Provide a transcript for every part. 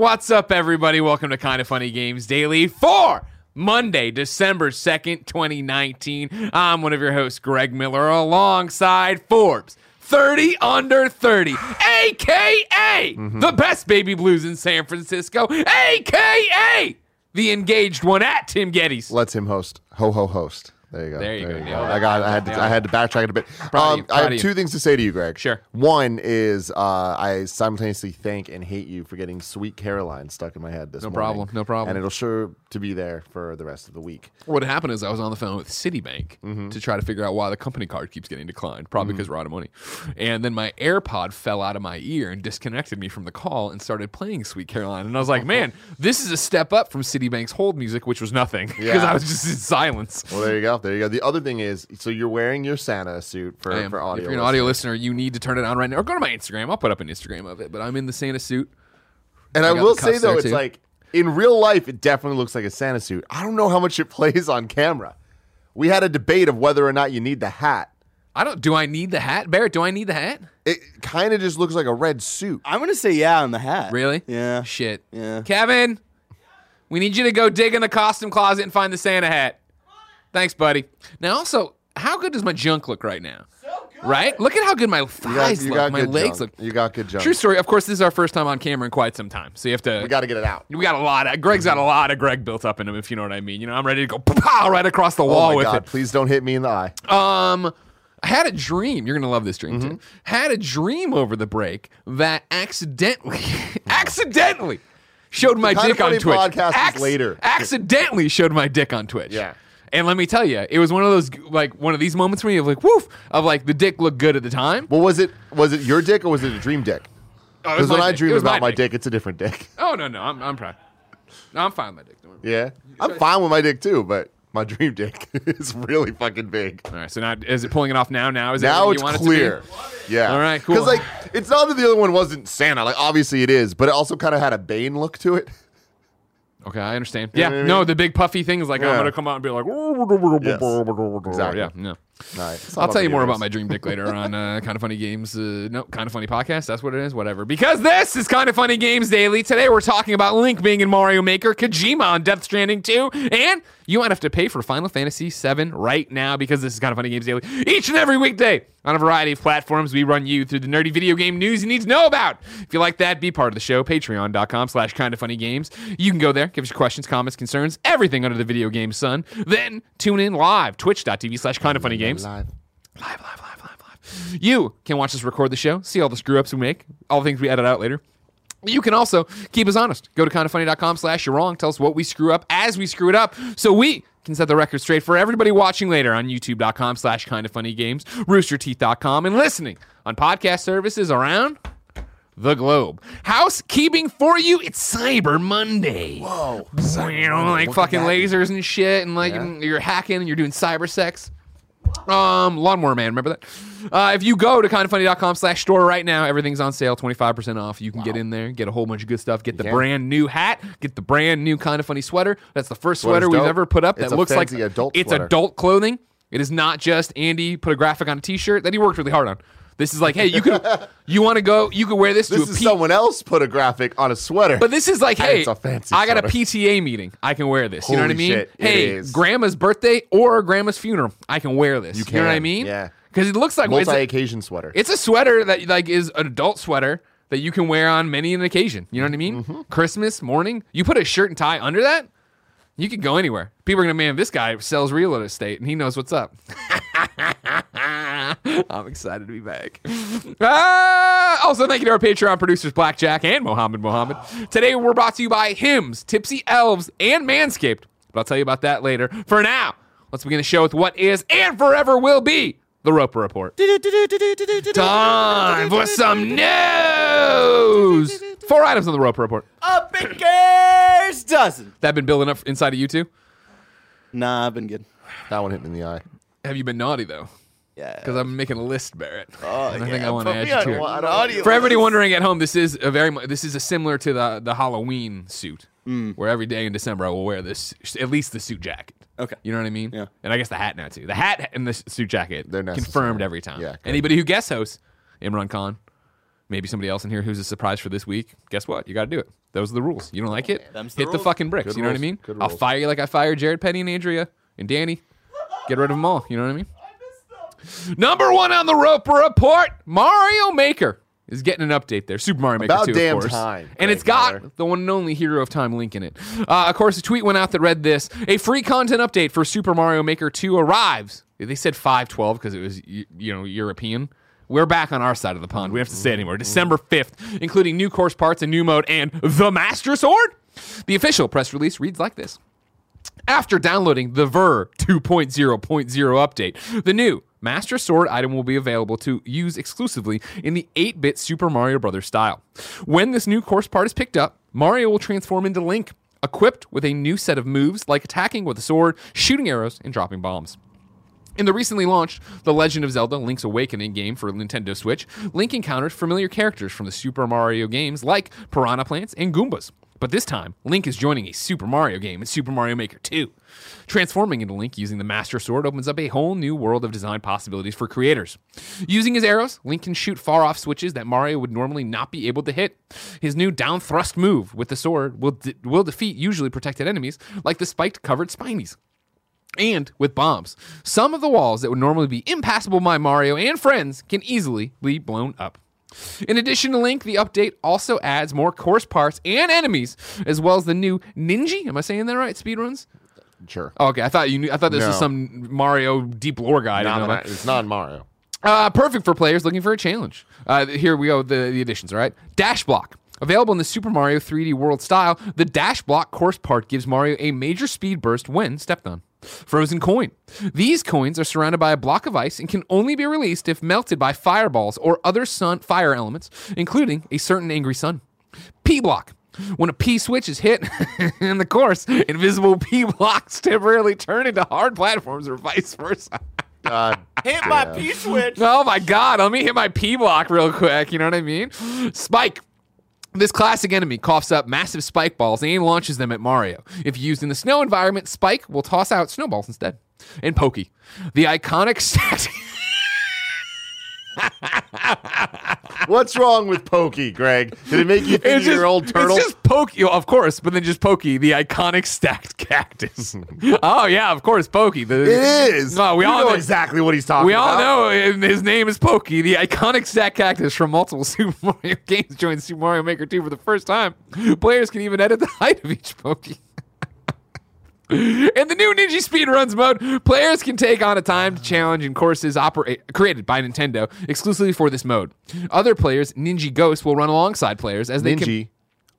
What's up, everybody? Welcome to Kind of Funny Games Daily for Monday, December 2nd, 2019. I'm one of your hosts, Greg Miller, alongside Forbes. 30 under 30, aka mm-hmm. the best baby blues in San Francisco, aka the engaged one at Tim Gettys. lets him host. Ho ho host. There you go. There you go. Nailed it. I got. I had. To, I had to backtrack it a bit. Um. I have two things to say to you, Greg. Sure. One is uh, I simultaneously thank and hate you for getting "Sweet Caroline" stuck in my head this No morning. problem, no problem. And it'll sure to be there for the rest of the week. What happened is I was on the phone with Citibank Mm-hmm. to try to figure out why the company card keeps getting declined, probably because we're out of money. And then my AirPod fell out of my ear and disconnected me from the call and started playing Sweet Caroline. And I was like, man, this is a step up from Citibank's hold music, which was nothing because Yeah. I was just in silence. Well, there you go. There you go. The other thing is, so you're wearing your Santa suit for, for audio. if you're an audio listener, you need to turn it on right now or go to my Instagram. I'll put up an Instagram of it, but I'm in the Santa suit. And I I, will say though, it's too. like in real life, it definitely looks like a Santa suit. I don't know how much it plays on camera. We had a debate of whether or not you need the hat. I don't. Do I need the hat, Barrett? Do I need the hat? It kind of just looks like a red suit. I'm gonna say yeah on the hat. Really? Yeah. Shit. Yeah. Kevin, we need you to go dig in the costume closet and find the Santa hat. Thanks, buddy. Now, also, how good does my junk look right now? Right? Look at how good my You got, thighs you look. got My good legs junk. look. You got good junk. True story. Of course, this is our first time on camera in quite some time, so you have to. We got to get it out. we got a lot. Of, Greg's got a lot of Greg built up in him, if you know what I mean. You know, I'm ready to go pow right across the Oh wall my with god! it. Please don't hit me in the eye. Um, I had a dream. You're gonna love this dream Mm-hmm. too. Had a dream over the break that accidentally, accidentally showed my dick on Twitch. is later. Accidentally showed my dick on Twitch. Yeah. And let me tell you, it was one of those like one of these moments where you have like woof of like the dick looked good at the time. Well, was it was it your dick or was it a dream dick? Oh, it was Because when my I dick. dream It was about my dick. dick, it's a different dick. Oh no no, I'm I'm proud. No, I'm fine with my dick. Don't worry. Yeah, I'm fine with my dick too, but my dream dick is really fucking big. All right, so now is it pulling it off now? Now is it Now what it's you want clear. It to be? Yeah. All right, cool. Because like, it's not that the other one wasn't Santa. Like, obviously it is, but it also kind of had a Bane look to it. Okay, I understand. You Yeah, I no, the big puffy thing is like I'm Yeah. gonna come out and be like, Exactly. yeah, no. Right. I'll tell you more about my dream dick later on uh, Kind of Funny Games. Uh, no, Kind of Funny Podcast. That's what it is. Whatever. Because this is Kind of Funny Games Daily. Today we're talking about Link being in Mario Maker, Kojima on Death Stranding 2, and you might have to pay for Final Fantasy VII right now because this is Kind of Funny Games Daily. Each and every weekday on a variety of platforms, we run you through the nerdy video game news you need to know about. If you like that, be part of the show. Patreon.com slash Kind of Funny Games. You can go there, give us your questions, comments, concerns, everything under the video game sun. Then tune in live, twitch.tv slash Kind of Funny Games. Live. Live, live, live, live, live. You can watch us record the show, see all the screw ups we make, all the things we edit out later. You can also keep us honest. Go to kindoffunny.com slash you're wrong. Tell us what we screw up as we screw it up so we can set the record straight for everybody watching later on youtube.com slash kind of funny games, roosterteeth.com, and listening on podcast services around the globe. Housekeeping for you, it's Cyber Monday. Whoa. You know, like Look fucking lasers and shit, and like Yeah. you're hacking and you're doing cyber sex. Um, Lawnmower Man, remember that? Uh, if you go to kindoffunny.com slash store right now, everything's on sale, 25% off. You can get in there, get a whole bunch of good stuff, get the can. brand new hat, get the brand new Kind of Funny sweater. That's the first Sweater's sweater we've ever put up that It's looks like adult it's sweater. adult clothing. It is not just Andy put a graphic on a t-shirt that he worked really hard on. This is like, hey, you could you want to go, you could wear this, This to a is P- someone else put a graphic on a sweater. but this is like, hey, it's a fancy I got a. PTA meeting. I can wear this. you know what I mean? shit, hey, grandma's birthday or grandma's funeral. I can wear this. You, can. you know what I mean? yeah. Because it looks like a, multi-occasion sweater. it's a sweater that like is an adult sweater that you can wear on many an occasion. You know what I mean? Mm-hmm. Christmas morning, you put a shirt and tie under that. You could go anywhere. People are gonna, man, this guy sells real estate and he knows what's up. I'm excited to be back. Ah, also, thank you to our Patreon producers, Blackjack and Mohammed Mohammed. Today, we're brought to you by Hims, Tipsy Elves, and Manscaped. But I'll tell you about that later. For now, let's begin the show with what is and forever will be the Roper Report. Time for some news. Four items on the Roper Report. A baker's dozen. That been building up inside of you too. Nah, I've been good. that one hit me in the eye. Have you been naughty though? Yeah. Because I'm making a list, Barrett. Oh, and I yeah. think I want to add you to it. For everybody wondering at home, this is a very mu- this is a similar to the the Halloween suit, Mm. where every day in December I will wear this at least the suit jacket. Okay. You know what I mean? Yeah. And I guess the hat now too. The hat and the suit jacket They're necessary. confirmed every time. Yeah, good. Anybody who guest hosts, Imran Khan, Maybe somebody else in here who's a surprise for this week. Guess what? You got to do it. Those are the rules. You don't like it? Them's the Hit the rules. fucking bricks. Good you know what I mean? Good I'll rules. fire you like I fired Jared Petty and Andrea and Danny. Get rid of them all. You know what I mean? Number one on the rope report Mario Maker is getting an update there. Super Mario Maker About 2, damn of course. time, And it's got Miller. the one and only Hero of Time link in it. Uh, of course, a tweet went out that read this A free content update for Super Mario Maker 2 arrives. They said 512 because it was, y- you know, European. We're back on our side of the pond. We don't have to say anymore. December 5th, including new course parts, a new mode, and the Master Sword. The official press release reads like this. After downloading the Ver 2.0.0 update, the new Master Sword item will be available to use exclusively in the 8 bit Super Mario Bros. style. When this new course part is picked up, Mario will transform into Link, equipped with a new set of moves like attacking with a sword, shooting arrows, and dropping bombs. In the recently launched The Legend of Zelda Link's Awakening game for Nintendo Switch, Link encounters familiar characters from the Super Mario games like Piranha Plants and Goombas. But this time, Link is joining a Super Mario game in Super Mario Maker 2. Transforming into Link using the Master Sword opens up a whole new world of design possibilities for creators. Using his arrows, Link can shoot far off switches that Mario would normally not be able to hit. His new down thrust move with the sword will, de- will defeat usually protected enemies like the spiked covered Spinies and with bombs. Some of the walls that would normally be impassable by Mario and friends can easily be blown up. In addition to Link, the update also adds more course parts and enemies, as well as the new Ninja. Am I saying that right? Speedruns? Sure. Oh, okay, I thought you knew. I thought this was some Mario deep lore guy. I didn't Not know about. it's not Mario. Uh, perfect for players looking for a challenge. Uh, here we go. The, the additions, all right? Dash Block. Available in the Super Mario 3D World style, the Dash Block course part gives Mario a major speed burst when stepped on. Frozen Coin. These coins are surrounded by a block of ice and can only be released if melted by fireballs or other sun fire elements, including a certain angry sun. P Block. When a P switch is hit in the course, invisible P blocks temporarily turn into hard platforms or vice versa. God Hit my. P switch. Oh my god, let me hit my P block real quick. You know what I mean? Spike. This classic enemy coughs up massive spike balls and launches them at Mario. If used in the snow environment, Spike will toss out snowballs instead. And Pokey. The iconic static. What's wrong with Pokey, Greg? Did it make you think of your old turtle? It's just Pokey, of course, but then just Pokey, the iconic stacked cactus. oh yeah, of course, Pokey. The, it is. No, we You all know know exactly what he's talking We about. all know his name is Pokey, the iconic stacked cactus from multiple Super Mario games joined Super Mario Maker 2 for the first time. Players can even edit the height of each Pokey. In the new Ninja Speedruns mode, players can take on a timed challenge in courses operate, created by Nintendo exclusively for this mode. Other players, Ninja Ghosts, will run alongside players as they. Ninja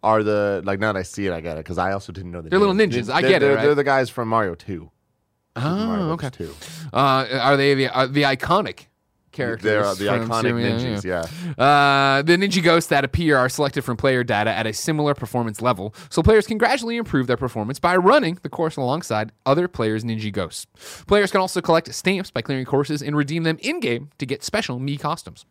are the like now that I see it, I get it because I also didn't know the They're little names. ninjas. They're- I get it, They're, right? they're the guys from Mario Two. Super Mario Oh, okay. 2. Uh, are they the uh, the iconic characters? They're uh, the iconic ninjas. yeah. Yeah. Uh, the Ninja Ghosts that appear are selected from player data at a similar performance level, so players can gradually improve their performance by running the course alongside other players' Ninja Ghosts. Players can also collect stamps by clearing courses and redeem them in game to get special Mii costumes.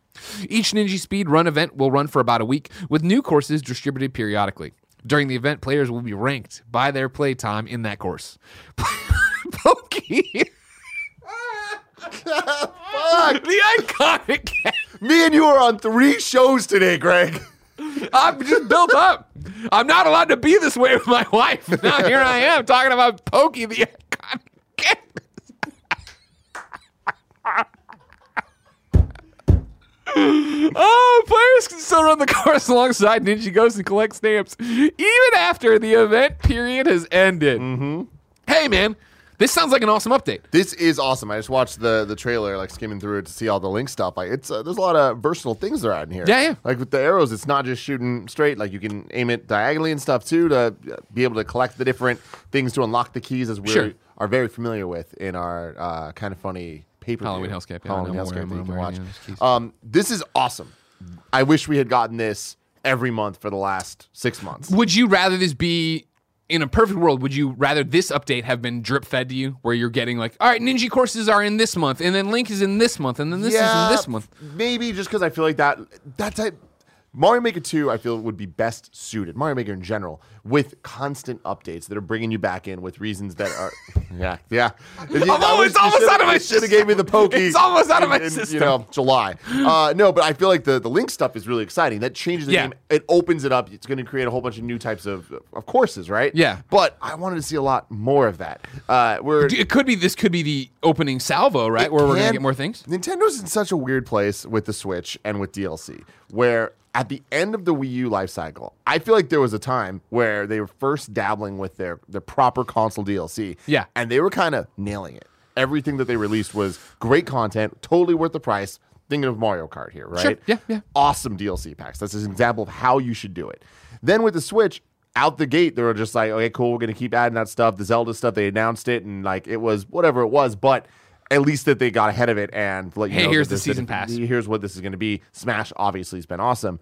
Each Ninja Speed Run event will run for about a week, with new courses distributed periodically. During the event, players will be ranked by their play time in that course. Pokey. The iconic. Me and you are on three shows today, Greg. I'm just built up. I'm not allowed to be this way with my wife. Now here I am talking about Pokey the iconic. oh, players can still run the course alongside Ninja Ghost and collect stamps even after the event period has ended. Mm-hmm. Hey, man, this sounds like an awesome update. This is awesome. I just watched the the trailer, like skimming through it to see all the link stuff. Like it's uh, there's a lot of versatile things they're adding here. Yeah, yeah. Like with the arrows, it's not just shooting straight. Like you can aim it diagonally and stuff too to uh, be able to collect the different things to unlock the keys, as we Sure. are very familiar with in our uh, kind of funny paper Halloween Hellscape, yeah, Halloween Hellscape that you can watch. yeah, there's keys. Um, this is awesome. I wish we had gotten this every month for the last six months. Would you rather this be in a perfect world? Would you rather this update have been drip fed to you, where you're getting like, all right, Ninja courses are in this month, and then Link is in this month, and then this is in this month? Maybe just because I feel like that that type Mario Maker 2, I feel would be best suited, Mario Maker in general, with constant updates that are bringing you back in with reasons that are, yeah, yeah. If you- I'm always- wish almost out of my you Should have gave me the pokey. It's almost out of my in- system. You know, July. Uh, no, but I feel like the the Link stuff is really exciting. That changes the Yeah. game. It opens it up. It's going to create a whole bunch of new types of of courses, right? Yeah. But I wanted to see a lot more of that. Uh, we're It could be this could be the opening salvo, right? Where we're gonna get more things. Nintendo's in such a weird place with the Switch and with DLC, where at the end of the Wii U life cycle, I feel like there was a time where they were first dabbling with their their proper console DLC. Yeah. and they were kind of nailing it. Everything that they released was great content, totally worth the price. Thinking of Mario Kart here, right? Sure. Yeah, yeah. Awesome DLC packs. That's an example of how you should do it. Then with the Switch, out the gate, they were just like, okay, cool, we're gonna keep adding that stuff. The Zelda stuff, they announced it, and like it was whatever it was, but at least that they got ahead of it and let you Hey, know here's the season that pass. Here's what this is gonna be. Smash obviously has been awesome.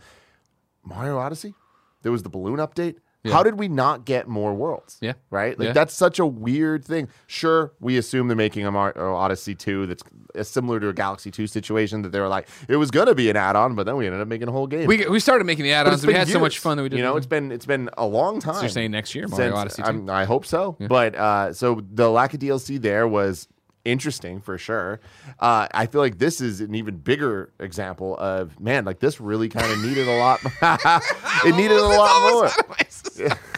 Mario Odyssey, there was the balloon update. How did we not get more worlds? Yeah. Right? Like Yeah. that's such a weird thing. Sure, we assume they're making a Mario Odyssey 2 that's uh, similar to a Galaxy 2 situation that they were like, it was gonna be an add-on, but then we ended up making a whole game. We, we started making the add-ons. We been had so much fun that we did. You know, it's been it's been a long time. you're saying next year, Mario Odyssey 2? I'm- hope so. But uh, so the lack of DLC there was interesting for sure. Uh, I feel like this is an even bigger example of man, like this really kind of needed a lot. it needed a lot more. of.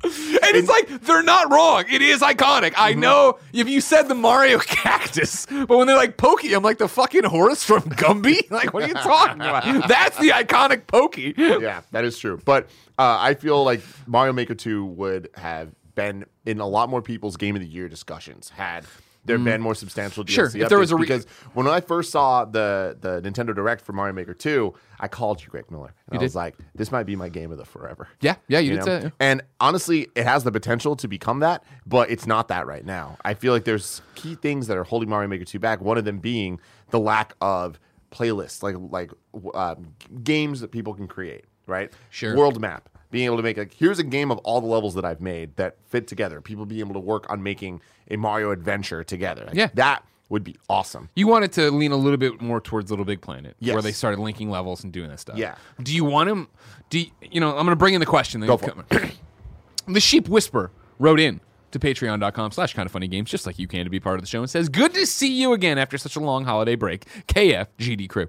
And it's like they're not wrong. It is iconic. I Mm-hmm. know if you said the Mario cactus, but when they're like Pokey, I'm like the fucking horse from Gumby. Like, what are you talking about? That's the iconic Pokey. yeah, that is true. But uh, I feel like Mario Maker 2 would have been in a lot more people's Game of the Year discussions had there been more substantial DLC Mm. Sure, if there was a re- because when I first saw the the Nintendo Direct for Mario Maker 2, I called you Greg Miller. And I did? was like, this might be my game of the forever. Yeah, yeah, you, did say that. And honestly, it has the potential to become that, but it's not that right now. I feel like there's key things that are holding Mario Maker 2 back. One of them being the lack of playlists, like like uh, games that people can create, right? Sure. World map, being able to make like here's a game of all the levels that I've made that fit together. People being able to work on making a Mario adventure together. Like, Yeah. that would be awesome. You wanted to lean a little bit more towards Little Big Planet, where they started linking levels and doing that stuff. Yeah. Do you want him? Do you, you know? I'm going to bring in the question. Then Go for come- the Sheep Whisper wrote in to patreon.com slash kind of funny games just like you can to be part of the show and says good to see you again after such a long holiday break kfgd crew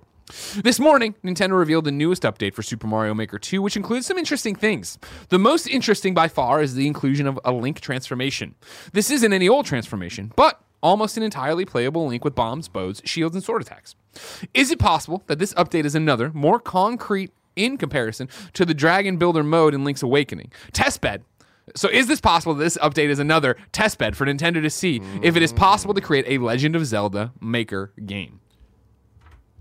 this morning, Nintendo revealed the newest update for Super Mario Maker 2, which includes some interesting things. The most interesting by far is the inclusion of a Link transformation. This isn't any old transformation, but almost an entirely playable Link with bombs, bows, shields, and sword attacks. Is it possible that this update is another, more concrete in comparison to the Dungeon Builder mode in Link's Awakening? Testbed so is this possible that this update is another testbed for Nintendo to see if it is possible to create a Legend of Zelda Maker game?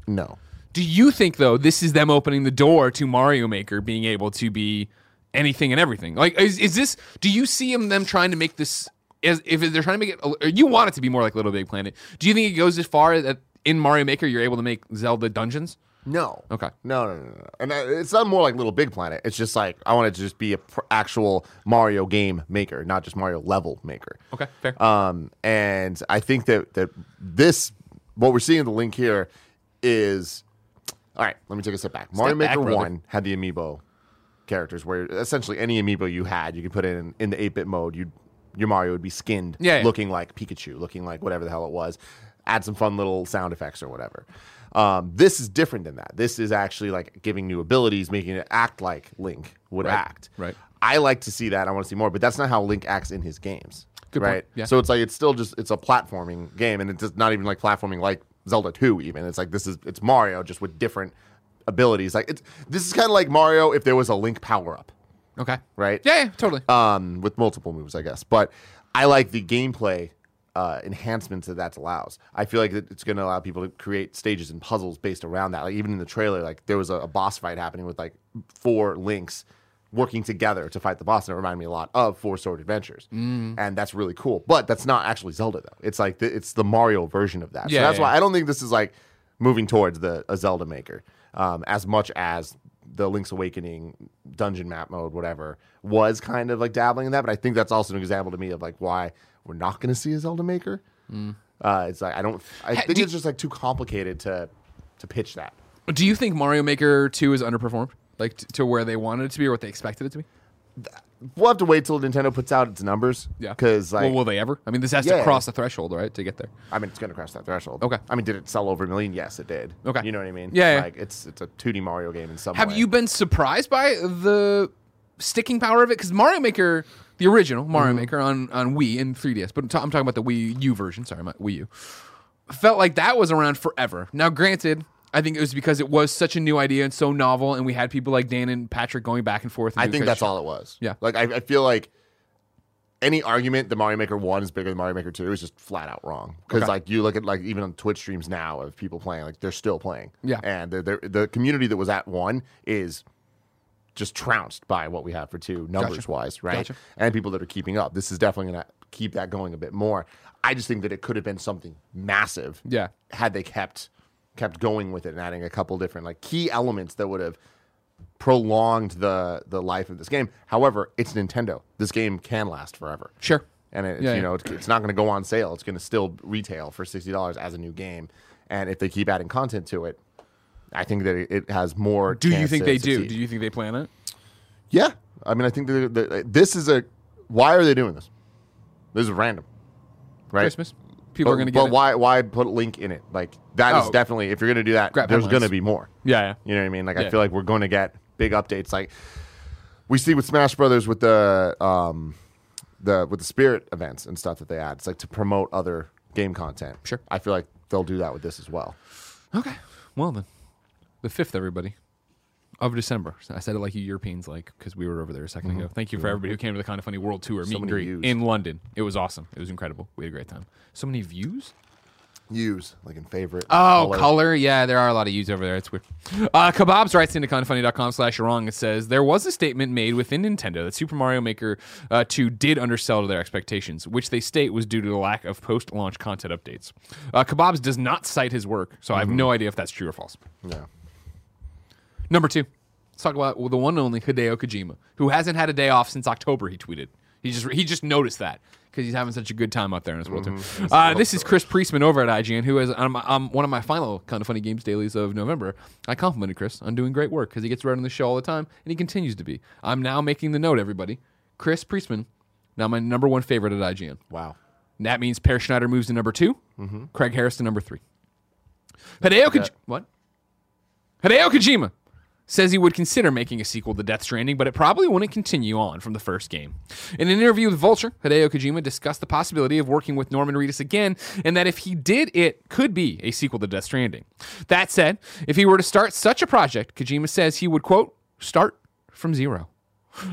No. Do you think though this is them opening the door to Mario Maker being able to be anything and everything? Like is, is this do you see them them trying to make this as if they're trying to make it you want it to be more like Little Big Planet. Do you think it goes as far that in Mario Maker you're able to make Zelda dungeons? No. Okay. No, no, no, no. And uh, it's not more like Little Big Planet. It's just like I want it to just be a pr- actual Mario game maker, not just Mario level maker. Okay, fair. Um, and I think that that this what we're seeing in the link here is all right. Let me take a step back. Mario Maker brother. One had the amiibo characters, where essentially any amiibo you had, you could put in in the eight bit mode. You your Mario would be skinned, Yeah, yeah. looking like Pikachu, looking like whatever the hell it was. Add some fun little sound effects or whatever. Um, this is different than that. This is actually like giving new abilities, making it act like Link would Right, act. right. I like to see that. I want to see more, but that's not how Link acts in his games. Good right? yeah. So it's like it's still just it's a platforming game, and it's not even like platforming like Zelda 2. Even it's like this is it's Mario just with different abilities. Like it's this is kind of like Mario if there was a Link power up, okay. right? Yeah, yeah, totally. um, with multiple moves, I guess. But I like the gameplay uh, enhancements that that allows. I feel like it's going to allow people to create stages and puzzles based around that. Like even in the trailer, like there was a, a boss fight happening with like four links working together to fight the boss, and it reminded me a lot of Four Sword Adventures, and that's really cool. But that's not actually Zelda though. It's like the, it's the Mario version of that. Yeah, so that's yeah, why yeah. I don't think this is like moving towards the a Zelda maker um, as much as the Link's Awakening dungeon map mode, whatever, was kind of like dabbling in that. But I think that's also an example to me of like why we're not going to see a Zelda maker. Uh, it's like I don't. I think do- it's just like too complicated to to pitch that. Do you think Mario Maker 2 is underperformed? Like t- to where they wanted it to be or what they expected it to be? We'll have to wait till Nintendo puts out its numbers. Yeah. because like well, will they ever? I mean, this has Yeah. to cross the threshold, right, to get there. I mean, it's going to cross that threshold. Okay. I mean, did it sell over a million? Yes, it did. Okay. You know what I mean? Yeah, yeah. Like it's it's a 2D Mario game in some way. Have way. you been surprised by the sticking power of it? Because Mario Maker, the original Mario Mm-hmm. Maker on, on Wii and 3DS, but I'm ta- I'm talking about the Wii U version. Sorry, my Wii U. Felt like that was around forever. Now, granted, I think it was because it was such a new idea and so novel, and we had people like Dan and Patrick going back and forth. and I think that's all it was. Yeah. Like I, I feel like any argument that Mario Maker One is bigger than Mario Maker Two is just flat out wrong. Because Okay. like you look at like even on Twitch streams now of people playing, like they're still playing. Yeah. And the the, the community that was at one is just trounced by what we have for two numbers Gotcha. wise, right? Gotcha. And people that are keeping up. This is definitely gonna keep that going a bit more. I just think that it could have been something massive. Yeah. Had they kept kept going with it and adding a couple different like key elements that would have prolonged the the life of this game. However, it's Nintendo. This game can last forever. Sure. And it's, Yeah, you yeah. know, it's, it's not going to go on sale. It's going to still retail for sixty dollars as a new game. And if they keep adding content to it, I think that it, has more. Do you think they do? succeed. Do you think they plan it? Yeah, I mean, I think that- this is a. Why are they doing this? This is random, right? Christmas. People but, are going to but get it. why? Why put a link in it? Like that is Oh. definitely. If you're going to do that, there's going to be more. Yeah, yeah. You know what I mean? Like Yeah. I feel like we're going to get big updates. Like we see with Smash Brothers with the um the with the Spirit events and stuff that they add. It's like to promote other game content. Sure. I feel like they'll do that with this as well. Okay. Well then, the fifth, everybody, of December. I said it like you Europeans like because we were over there a 2nd ago. Thank you for everybody who came to the Kind of Funny World Tour meet and greet views. in London. It was awesome. It was incredible. We had a great time. So many views. Use like in favorite. Oh, color. Yeah, there are a lot of U's over there. It's weird. Uh, Kebabs writes into kindoffunny.com slash wrong. It says, There was a statement made within Nintendo that Super Mario Maker uh, 2 did undersell to their expectations, which they state was due to the lack of post launch content updates. Uh, Kebabs does not cite his work, so I have no idea if that's true or false. Yeah. Number two, let's talk about the one and only Hideo Kojima, who hasn't had a day off since October. He tweeted. He just he just noticed that because he's having such a good time out there in his world tour. Uh, this is Chris Priestman over at IGN, who is on, my, on one of my final kind of funny games dailies of November. I complimented Chris on doing great work because he gets right on the show all the time, and he continues to be. I'm now making the note, everybody. Chris Priestman, now my number one favorite at IGN. Wow. And that means Peer Schneider moves to number 2 Craig Harris to number three. Hideo Kojima. What? Hideo Kojima says he would consider making a sequel to Death Stranding, but it probably wouldn't continue on from the first game. In an interview with Vulture, Hideo Kojima discussed the possibility of working with Norman Reedus again, and that if he did, it could be a sequel to Death Stranding. That said, if he were to start such a project, Kojima says he would, quote, start from zero.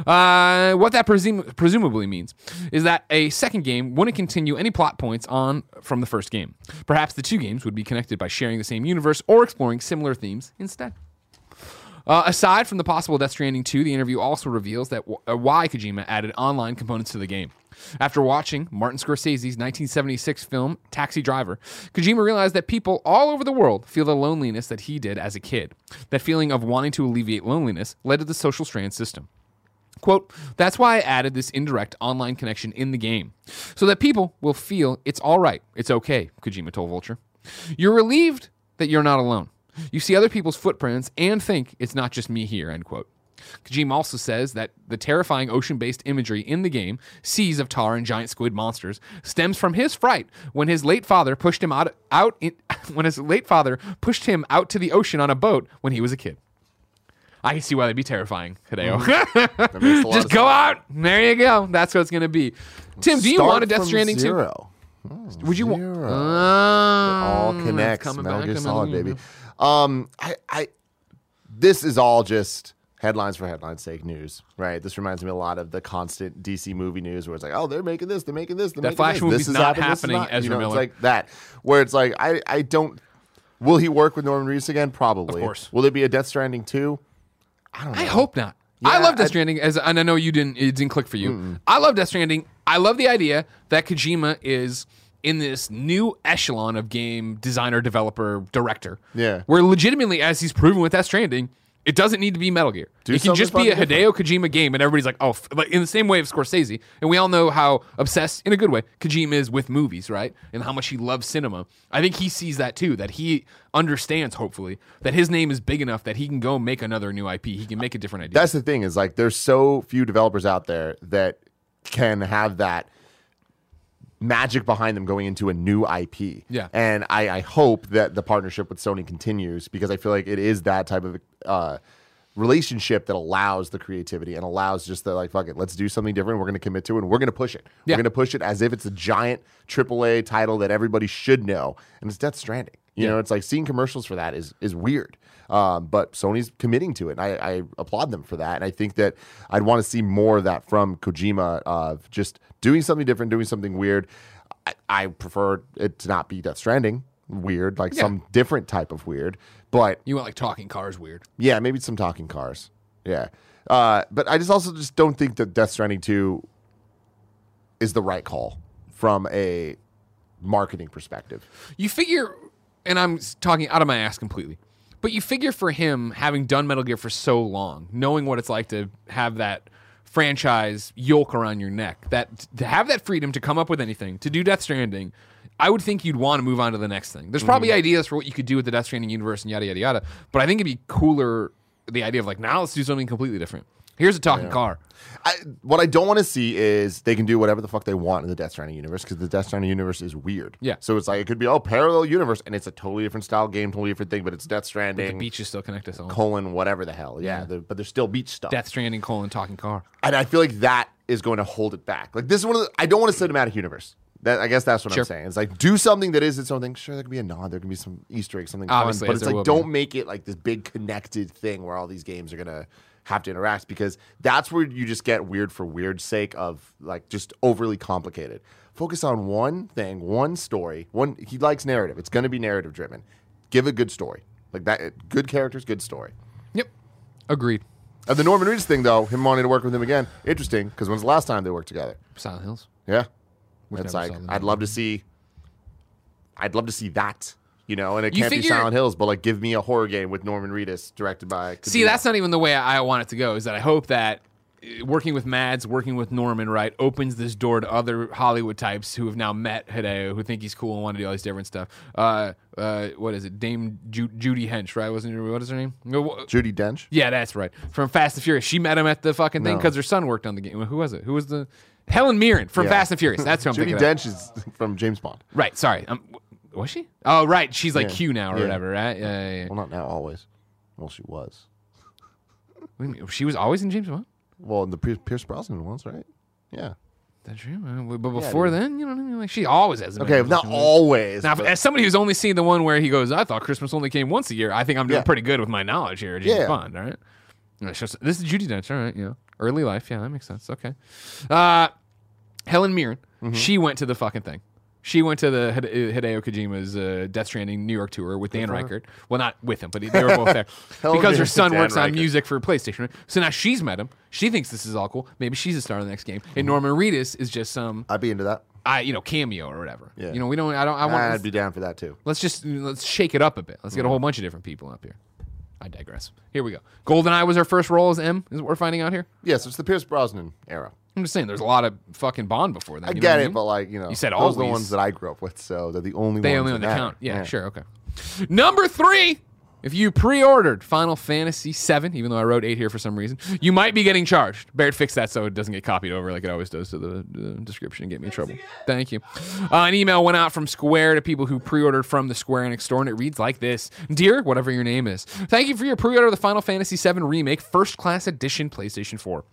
Uh, what that presum- presumably means is that a second game wouldn't continue any plot points on from the first game. Perhaps the two games would be connected by sharing the same universe or exploring similar themes instead. Uh, aside from the possible Death Stranding 2, the interview also reveals that w- uh, why Kojima added online components to the game. After watching Martin Scorsese's 1976 film Taxi Driver, Kojima realized that people all over the world feel the loneliness that he did as a kid. That feeling of wanting to alleviate loneliness led to the social strand system. Quote, that's why I added this indirect online connection in the game, so that people will feel it's all right, it's okay, Kojima told Vulture. You're relieved that you're not alone. You see other people's footprints and think it's not just me here, end quote. Kojima also says that the terrifying ocean based imagery in the game, seas of tar and giant squid monsters, stems from his fright when his late father pushed him out, out in, when his late father pushed him out to the ocean on a boat when he was a kid. I can see why they'd be terrifying, Hideo. Makes Just go out. There you go. That's what it's going to be. Tim, do you Start want a Death Stranding too? zero. Would you want? Zero. Uh, all connects. Metal Gear Solid, baby. Um, I, I, this is all just headlines for headlines' sake news, right? This reminds me a lot of the constant DC movie news where it's like, oh, they're making this, they're making this, they're That making Flash this. movie's this is not happening, happening, not- Ezra you know, Miller. It's like that, where it's like, I, I don't. Will he work with Norman Reedus again? Probably. Of course. Will there be a Death Stranding two? I don't know. I hope not. I love Death Stranding, as and I know you didn't. It didn't click for you. I love Death Stranding. I love the idea that Kojima is in this new echelon of game designer, developer, director. Yeah. Where legitimately, as he's proven with Death Stranding, It doesn't need to be Metal Gear. Do it can just be a Hideo Kojima game, and everybody's like, "Oh!" Like in the same way of Scorsese, and we all know how obsessed, in a good way, Kojima is with movies, right? And how much he loves cinema. I think he sees that too. That he understands, hopefully, that his name is big enough that he can go make another new IP. He can make a different idea. That's the thing is like there's so few developers out there that can have that magic behind them going into a new IP. Yeah. And I, I hope that the partnership with Sony continues because I feel like it is that type of uh, relationship that allows the creativity and allows just the like, fuck it, let's do something different. We're going to commit to it and we're going to push it. Yeah. We're going to push it as if it's a giant AAA title that everybody should know. And it's Death Stranding. You Yeah. know, it's like seeing commercials for that is is weird. Um, but Sony's committing to it. And I, I applaud them for that. And I think that I'd want to see more of that from Kojima of just doing something different, doing something weird. I, I prefer it to not be Death Stranding weird, like Yeah. some different type of weird. But you want like talking cars weird. yeah, maybe some talking cars. Yeah. Uh, but I just also just don't think that Death Stranding 2 is the right call from a marketing perspective. You figure, and I'm talking out of my ass completely, but you figure for him, having done Metal Gear for so long, knowing what it's like to have that franchise yoke around your neck, that to have that freedom to come up with anything, to do Death Stranding, I would think you'd want to move on to the next thing. There's probably mm-hmm. ideas for what you could do with the Death Stranding universe and yada yada yada, but I think it'd be cooler the idea of like now let's do something completely different. Here's a talking car. I, what I don't want to see is they can do whatever the fuck they want in the Death Stranding universe because the Death Stranding universe is weird. Yeah. So it's like it could be oh parallel universe and it's a totally different style game, totally different thing, but it's Death Stranding. The beach is still connected. all. colon whatever the hell. Yeah. the- but there's still beach stuff. Death Stranding colon talking car. and I feel like that is going to hold it back. Like this is one of the, I don't want a cinematic universe. That I guess that's what Sure. I'm saying. It's like do something that is its own thing. Sure, there can be a nod, there can be some Easter egg, something Obviously, fun, but it's like don't make it like this big connected thing where all these games are gonna have to interact because that's where you just get weird for weird's sake of like just overly complicated. Focus on one thing, one story. One he likes narrative. It's gonna be narrative driven. Give a good story like that. Good characters, good story. Yep. Agreed. And the Norman Reedus thing, though, him wanting to work with him again, interesting because when's the last time they worked together? Silent Hills. Yeah, it's like. I'd love to see. I'd love to see that, you know, and it You can't be Silent Hills, but like give me a horror game with Norman Reedus, directed by. See, that's not even the way I want it to go. Is that I hope that uh, working with Mads, working with Norman, right, opens this door to other Hollywood types who have now met Hideo, who think he's cool and want to do all this different stuff. Uh, uh, what is it? Dame Ju- Judy Hench, right? Wasn't what is her name? Judy Dench. Yeah, that's right. From Fast and Furious. She met him at the fucking thing No. because her son worked on the game. Who was it? Who was the Helen Mirren from Yeah. Fast and Furious? That's who I'm Judy thinking. of. Dench is from James Bond. Right. Sorry. W- was she? Oh, right. She's like Yeah. Q now or Yeah. whatever, right? Yeah, yeah, yeah. Well, not now, always. Well, she was. What do you mean? She was always in James Bond. Well, in the Pier- Pierce Brosnan ones, right? Yeah. That's true. Uh, But before then, you know what I mean? Like she always has. been Okay, in not James Bond. always. Now, but- as somebody who's only seen the one where he goes, I thought Christmas only came once a year. I think I'm doing Yeah. pretty good with my knowledge here, at James Yeah. Bond. All right. Yeah, it's just- This is Judy Dench. All right. Yeah. Early life. Yeah, that makes sense. Okay. Uh, Helen Mirren. Mm-hmm. She went to the fucking thing. She went to the Hide- Hideo Kojima's uh, Death Stranding New York tour with Dan for. Ryckert. Well, not with him, but they were both there because her son Dan works on Ryckert. music for PlayStation. So now she's met him. She thinks this is all cool. Maybe she's a star in the next game. Mm-hmm. And Norman Reedus is just some, I'd be into that. I you know, cameo or whatever. Yeah. You know, we don't. I don't. I want. I'd be down for that too. Let's just let's shake it up a bit. Let's get a whole bunch of different people up here. I digress. Here we go. Goldeneye was her first role as M. Is what we're finding out here. Yes, it's the Pierce Brosnan era. I'm just saying, there's a lot of fucking Bond before that. I get it, mean? but like you know, You said those are the ones that I grew up with, so they're the only they ones only that on the count. Yeah, sure, okay. Number three. If you pre-ordered Final Fantasy VII, even though I wrote eight here for some reason, you might be getting charged. Barrett fix that so it doesn't get copied over like it always does to the, description and get me in trouble. Thank you. Uh, an email went out from Square to people who pre-ordered from the Square Enix store, and it reads like this: Dear, whatever your name is, thank you for your pre-order of the Final Fantasy VII Remake First Class Edition PlayStation 4.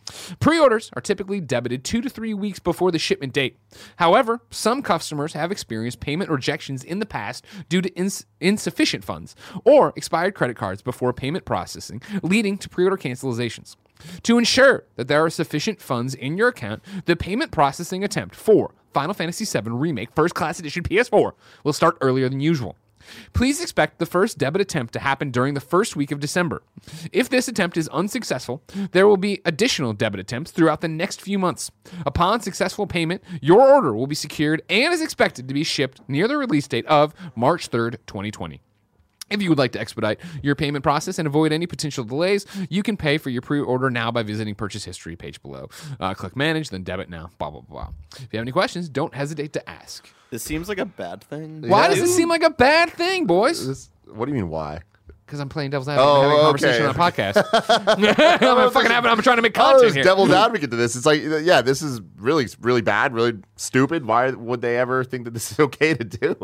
Pre-orders are typically debited two to three weeks before the shipment date. However, some customers have experienced payment rejections in the past due to ins- insufficient funds or expired credit cards before payment processing, leading to pre-order cancellations. To ensure that there are sufficient funds in your account, the payment processing attempt for Final Fantasy VII Remake First Class Edition PS4 will start earlier than usual. Please expect the first debit attempt to happen during the first week of December. If this attempt is unsuccessful, there will be additional debit attempts throughout the next few months. Upon successful payment, your order will be secured and is expected to be shipped near the release date of March 3rd, 2020. If you would like to expedite your payment process and avoid any potential delays, you can pay for your pre-order now by visiting purchase history page below. Uh, click manage, then debit now. Blah blah blah. If you have any questions, don't hesitate to ask. This seems like a bad thing. Why Yeah. does this seem like a bad thing, boys? This, what do you mean? Why? Because I'm playing devil's advocate, Oh, having a conversation okay. on a podcast. I'm fucking having. I'm trying to make content there's here. devil's advocate to this. It's like, uh, yeah, this is really, really bad, really stupid. Why would they ever think that this is okay to do?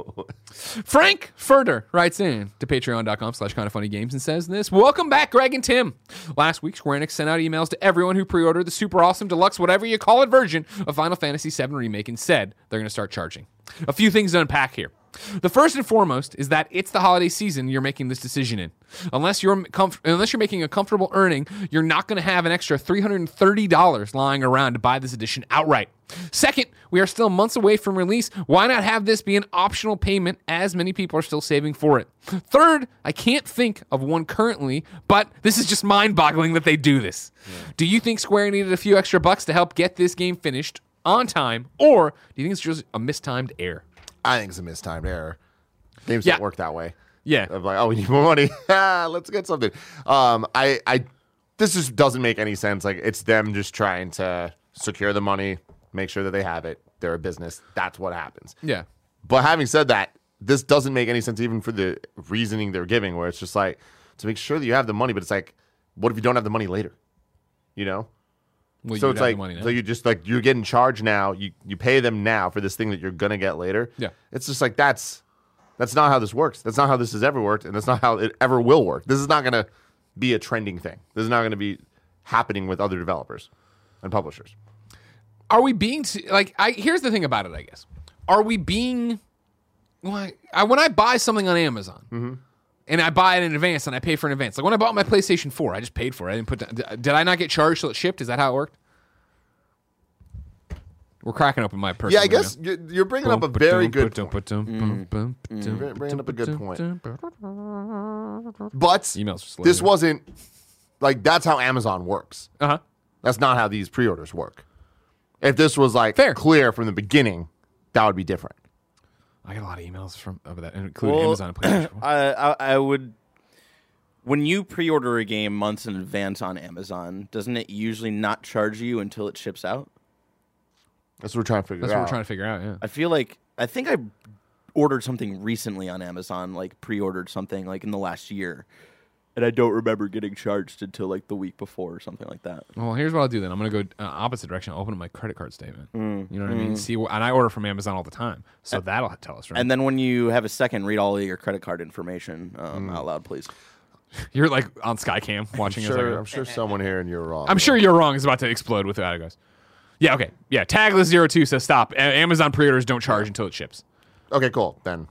Frank Furter writes in to patreon.com slash kind of funny games and says this Welcome back, Greg and Tim. Last week, Square Enix sent out emails to everyone who pre ordered the super awesome deluxe, whatever you call it, version of Final Fantasy VII Remake and said they're going to start charging. A few things to unpack here. The first and foremost is that it's the holiday season you're making this decision in. Unless you're comf- unless you're making a comfortable earning, you're not going to have an extra $330 lying around to buy this edition outright. Second, we are still months away from release. Why not have this be an optional payment as many people are still saving for it? Third, I can't think of one currently, but this is just mind boggling that they do this. Do you think Square needed a few extra bucks to help get this game finished on time, or do you think it's just a mistimed error? I think it's a mistimed error. Games Yeah. don't work that way. Yeah. Of like, oh, we need more money. Let's get something. Um, I, I, this just doesn't make any sense. Like, it's them just trying to secure the money, make sure that they have it. They're a business. That's what happens. Yeah. But having said that, this doesn't make any sense even for the reasoning they're giving, where it's just like to make sure that you have the money, but it's like, what if you don't have the money later? You know? Well, so it's like, money now. so you just like you're getting charged now. You you pay them now for this thing that you're gonna get later. Yeah. it's just like that's that's not how this works. That's not how this has ever worked, and that's not how it ever will work. This is not gonna be a trending thing. This is not gonna be happening with other developers and publishers. are we being t- like I here's the thing about it I guess are we being well, I, when I buy something on Amazon mm-hmm. And I buy it in advance and I pay for it in advance like when I bought my PlayStation 4 I just paid for it I didn't put down, did I not get charged till it shipped is that how it worked we're cracking open my personal Yeah, I guess you're you're bringing up a very good point. point. You're bringing up a good point. But Emails this wasn't like that's how Amazon works. Uh-huh. That's not how these pre-orders work. If this was like Fair. clear from the beginning, that would be different. I get a lot of emails from over that including Well, Amazon and PlayStation. I, I I would. When you pre-order a game months in advance on Amazon, doesn't it usually not charge you until it ships out? That's what we're trying to figure out. That's what we're trying to figure out, yeah. I feel like I think I ordered something recently on Amazon, like pre-ordered something like in the last year, and I don't remember getting charged until like the week before or something like that. Well, here's what I'll do then. I'm gonna go uh, opposite direction. I'll open up my credit card statement. you know what I mean? See, wh- and I order from Amazon all the time, so that'll tell us, right? And then when you have a second, read all of your credit card information um, out loud, please. You're like on Skycam watching us. Sure, like- I'm sure someone here and you're wrong. I'm sure you're wrong. Is about to explode with that. It goes. Yeah. Okay. Yeah. Tagless02 says stop. A- Amazon pre-orders don't charge until it ships. Okay, cool. Then,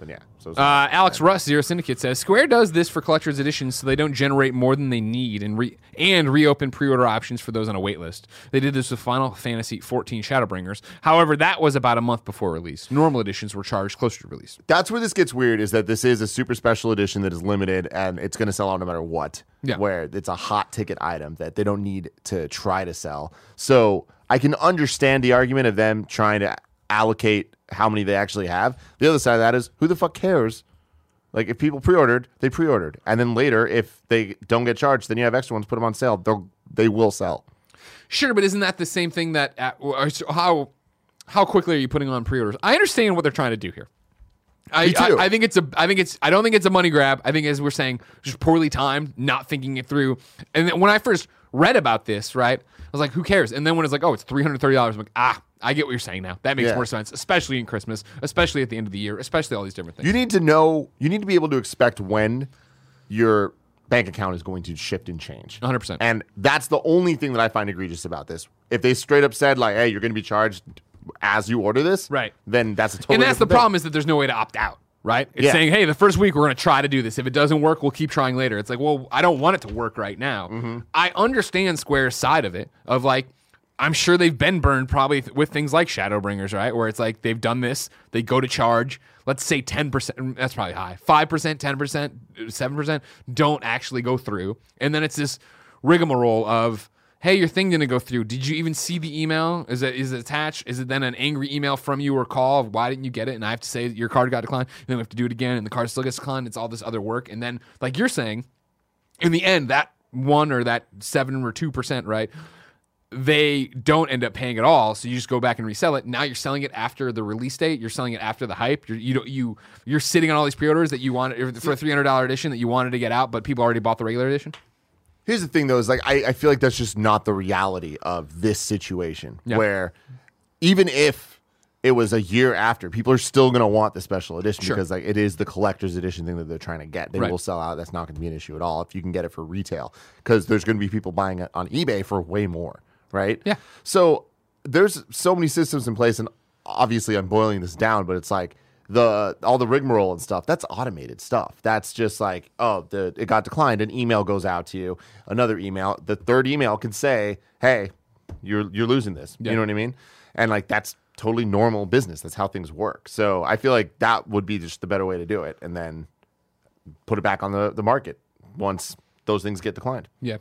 then yeah. So Uh, Alex Russ Zero Syndicate says Square does this for collector's editions so they don't generate more than they need and re- and reopen pre-order options for those on a wait list. They did this with Final Fantasy 14 Shadowbringers. However, that was about a month before release. Normal editions were charged closer to release. that's where this gets weird. Is that this is a super special edition that is limited and it's going to sell out no matter what. Yeah. Where it's a hot ticket item that they don't need to try to sell. So I can understand the argument of them trying to allocate how many they actually have. The other side of that is who the fuck cares? Like if people pre-ordered, they pre-ordered, and then later, if they don't get charged, then you have extra ones. Put them on sale. They'll they will sell. Sure, but isn't that the same thing that at, how how quickly are you putting on pre-orders? I understand what they're trying to do here. I. I, I think it's a I think it's I don't think it's a money grab. I think as we're saying, just poorly timed, not thinking it through. And then when I first read about this, right, was like, who cares? And then when it's like, oh, it's three hundred thirty dollars, I'm like, ah, I get what you're saying now. That makes Yeah. more sense, especially in Christmas, especially at the end of the year, especially all these different things. You need to know. You need to be able to expect when your bank account is going to shift and change. 100%. And that's the only thing that I find egregious about this. If they straight up said like, "Hey, you're going to be charged as you order this," Right. Then that's a totally. and that's the thing. problem is that there's no way to opt out. Right? It's Yeah. saying, hey, the first week we're going to try to do this. If it doesn't work, we'll keep trying later. It's like, well, I don't want it to work right now. Mm-hmm. I understand Square's side of it, of like, I'm sure they've been burned probably th- with things like Shadowbringers, right? Where it's like they've done this, they go to charge, let's say 10%, that's probably high, 5%, 10%, 7% don't actually go through. And then it's this rigmarole of, hey, your thing didn't go through. Did you even see the email? Is it is it attached? Is it then an angry email from you or call why didn't you get it? And I have to say your card got declined. And then we have to do it again, and the card still gets declined. It's all this other work, and then like you're saying, in the end, that one or that seven or two percent, right? They don't end up paying at all, so you just go back and resell it. Now you're selling it after the release date. You're selling it after the hype. You're, you don't you you're sitting on all these pre-orders that you wanted for a three hundred dollar edition that you wanted to get out, but people already bought the regular edition. Here's the thing, though, is like I, I feel like that's just not the reality of this situation. Yeah. Where even if it was a year after, people are still going to want the special edition Sure. because like it is the collector's edition thing that they're trying to get. They Right. will sell out. That's not going to be an issue at all if you can get it for retail because there's going to be people buying it on eBay for way more, right? Yeah. So there's so many systems in place, and obviously I'm boiling this down, but it's like the all the rigmarole and stuff. That's automated stuff. That's just like oh, the it got declined. An email goes out to you. Another email. The third email can say, hey, you're you're losing this. Yeah. You know what I mean? And like that's totally normal business. That's how things work. So I feel like that would be just the better way to do it, and then put it back on the the market once those things get declined. Yeah.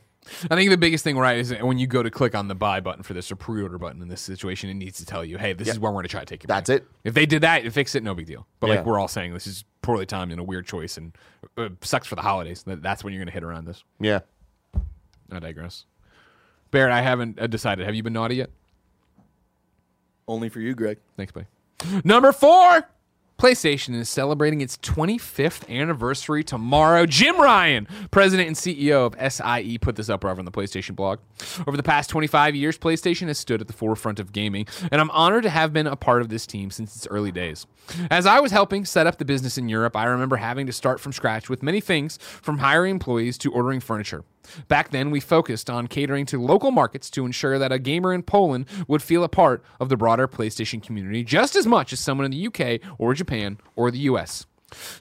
I think the biggest thing, right, is that when you go to click on the buy button for this or pre-order button in this situation, it needs to tell you, "Hey, this is where we're going to try to take you." That's back. it. If they did that, it fix it, no big deal. But Yeah. like we're all saying, this is poorly timed and a weird choice, and uh, sucks for the holidays. That's when you're going to hit around this. Yeah. I digress. Barrett, I haven't uh, decided. Have you been naughty yet? Only for you, Greg. Thanks, buddy. Number four. PlayStation is celebrating its 25th anniversary tomorrow. Jim Ryan, president and CEO of SIE, put this up over on the PlayStation blog. Over the past 25 years, PlayStation has stood at the forefront of gaming, and I'm honored to have been a part of this team since its early days. As I was helping set up the business in Europe, I remember having to start from scratch with many things from hiring employees to ordering furniture. Back then, we focused on catering to local markets to ensure that a gamer in Poland would feel a part of the broader PlayStation community just as much as someone in the UK or Japan or the US.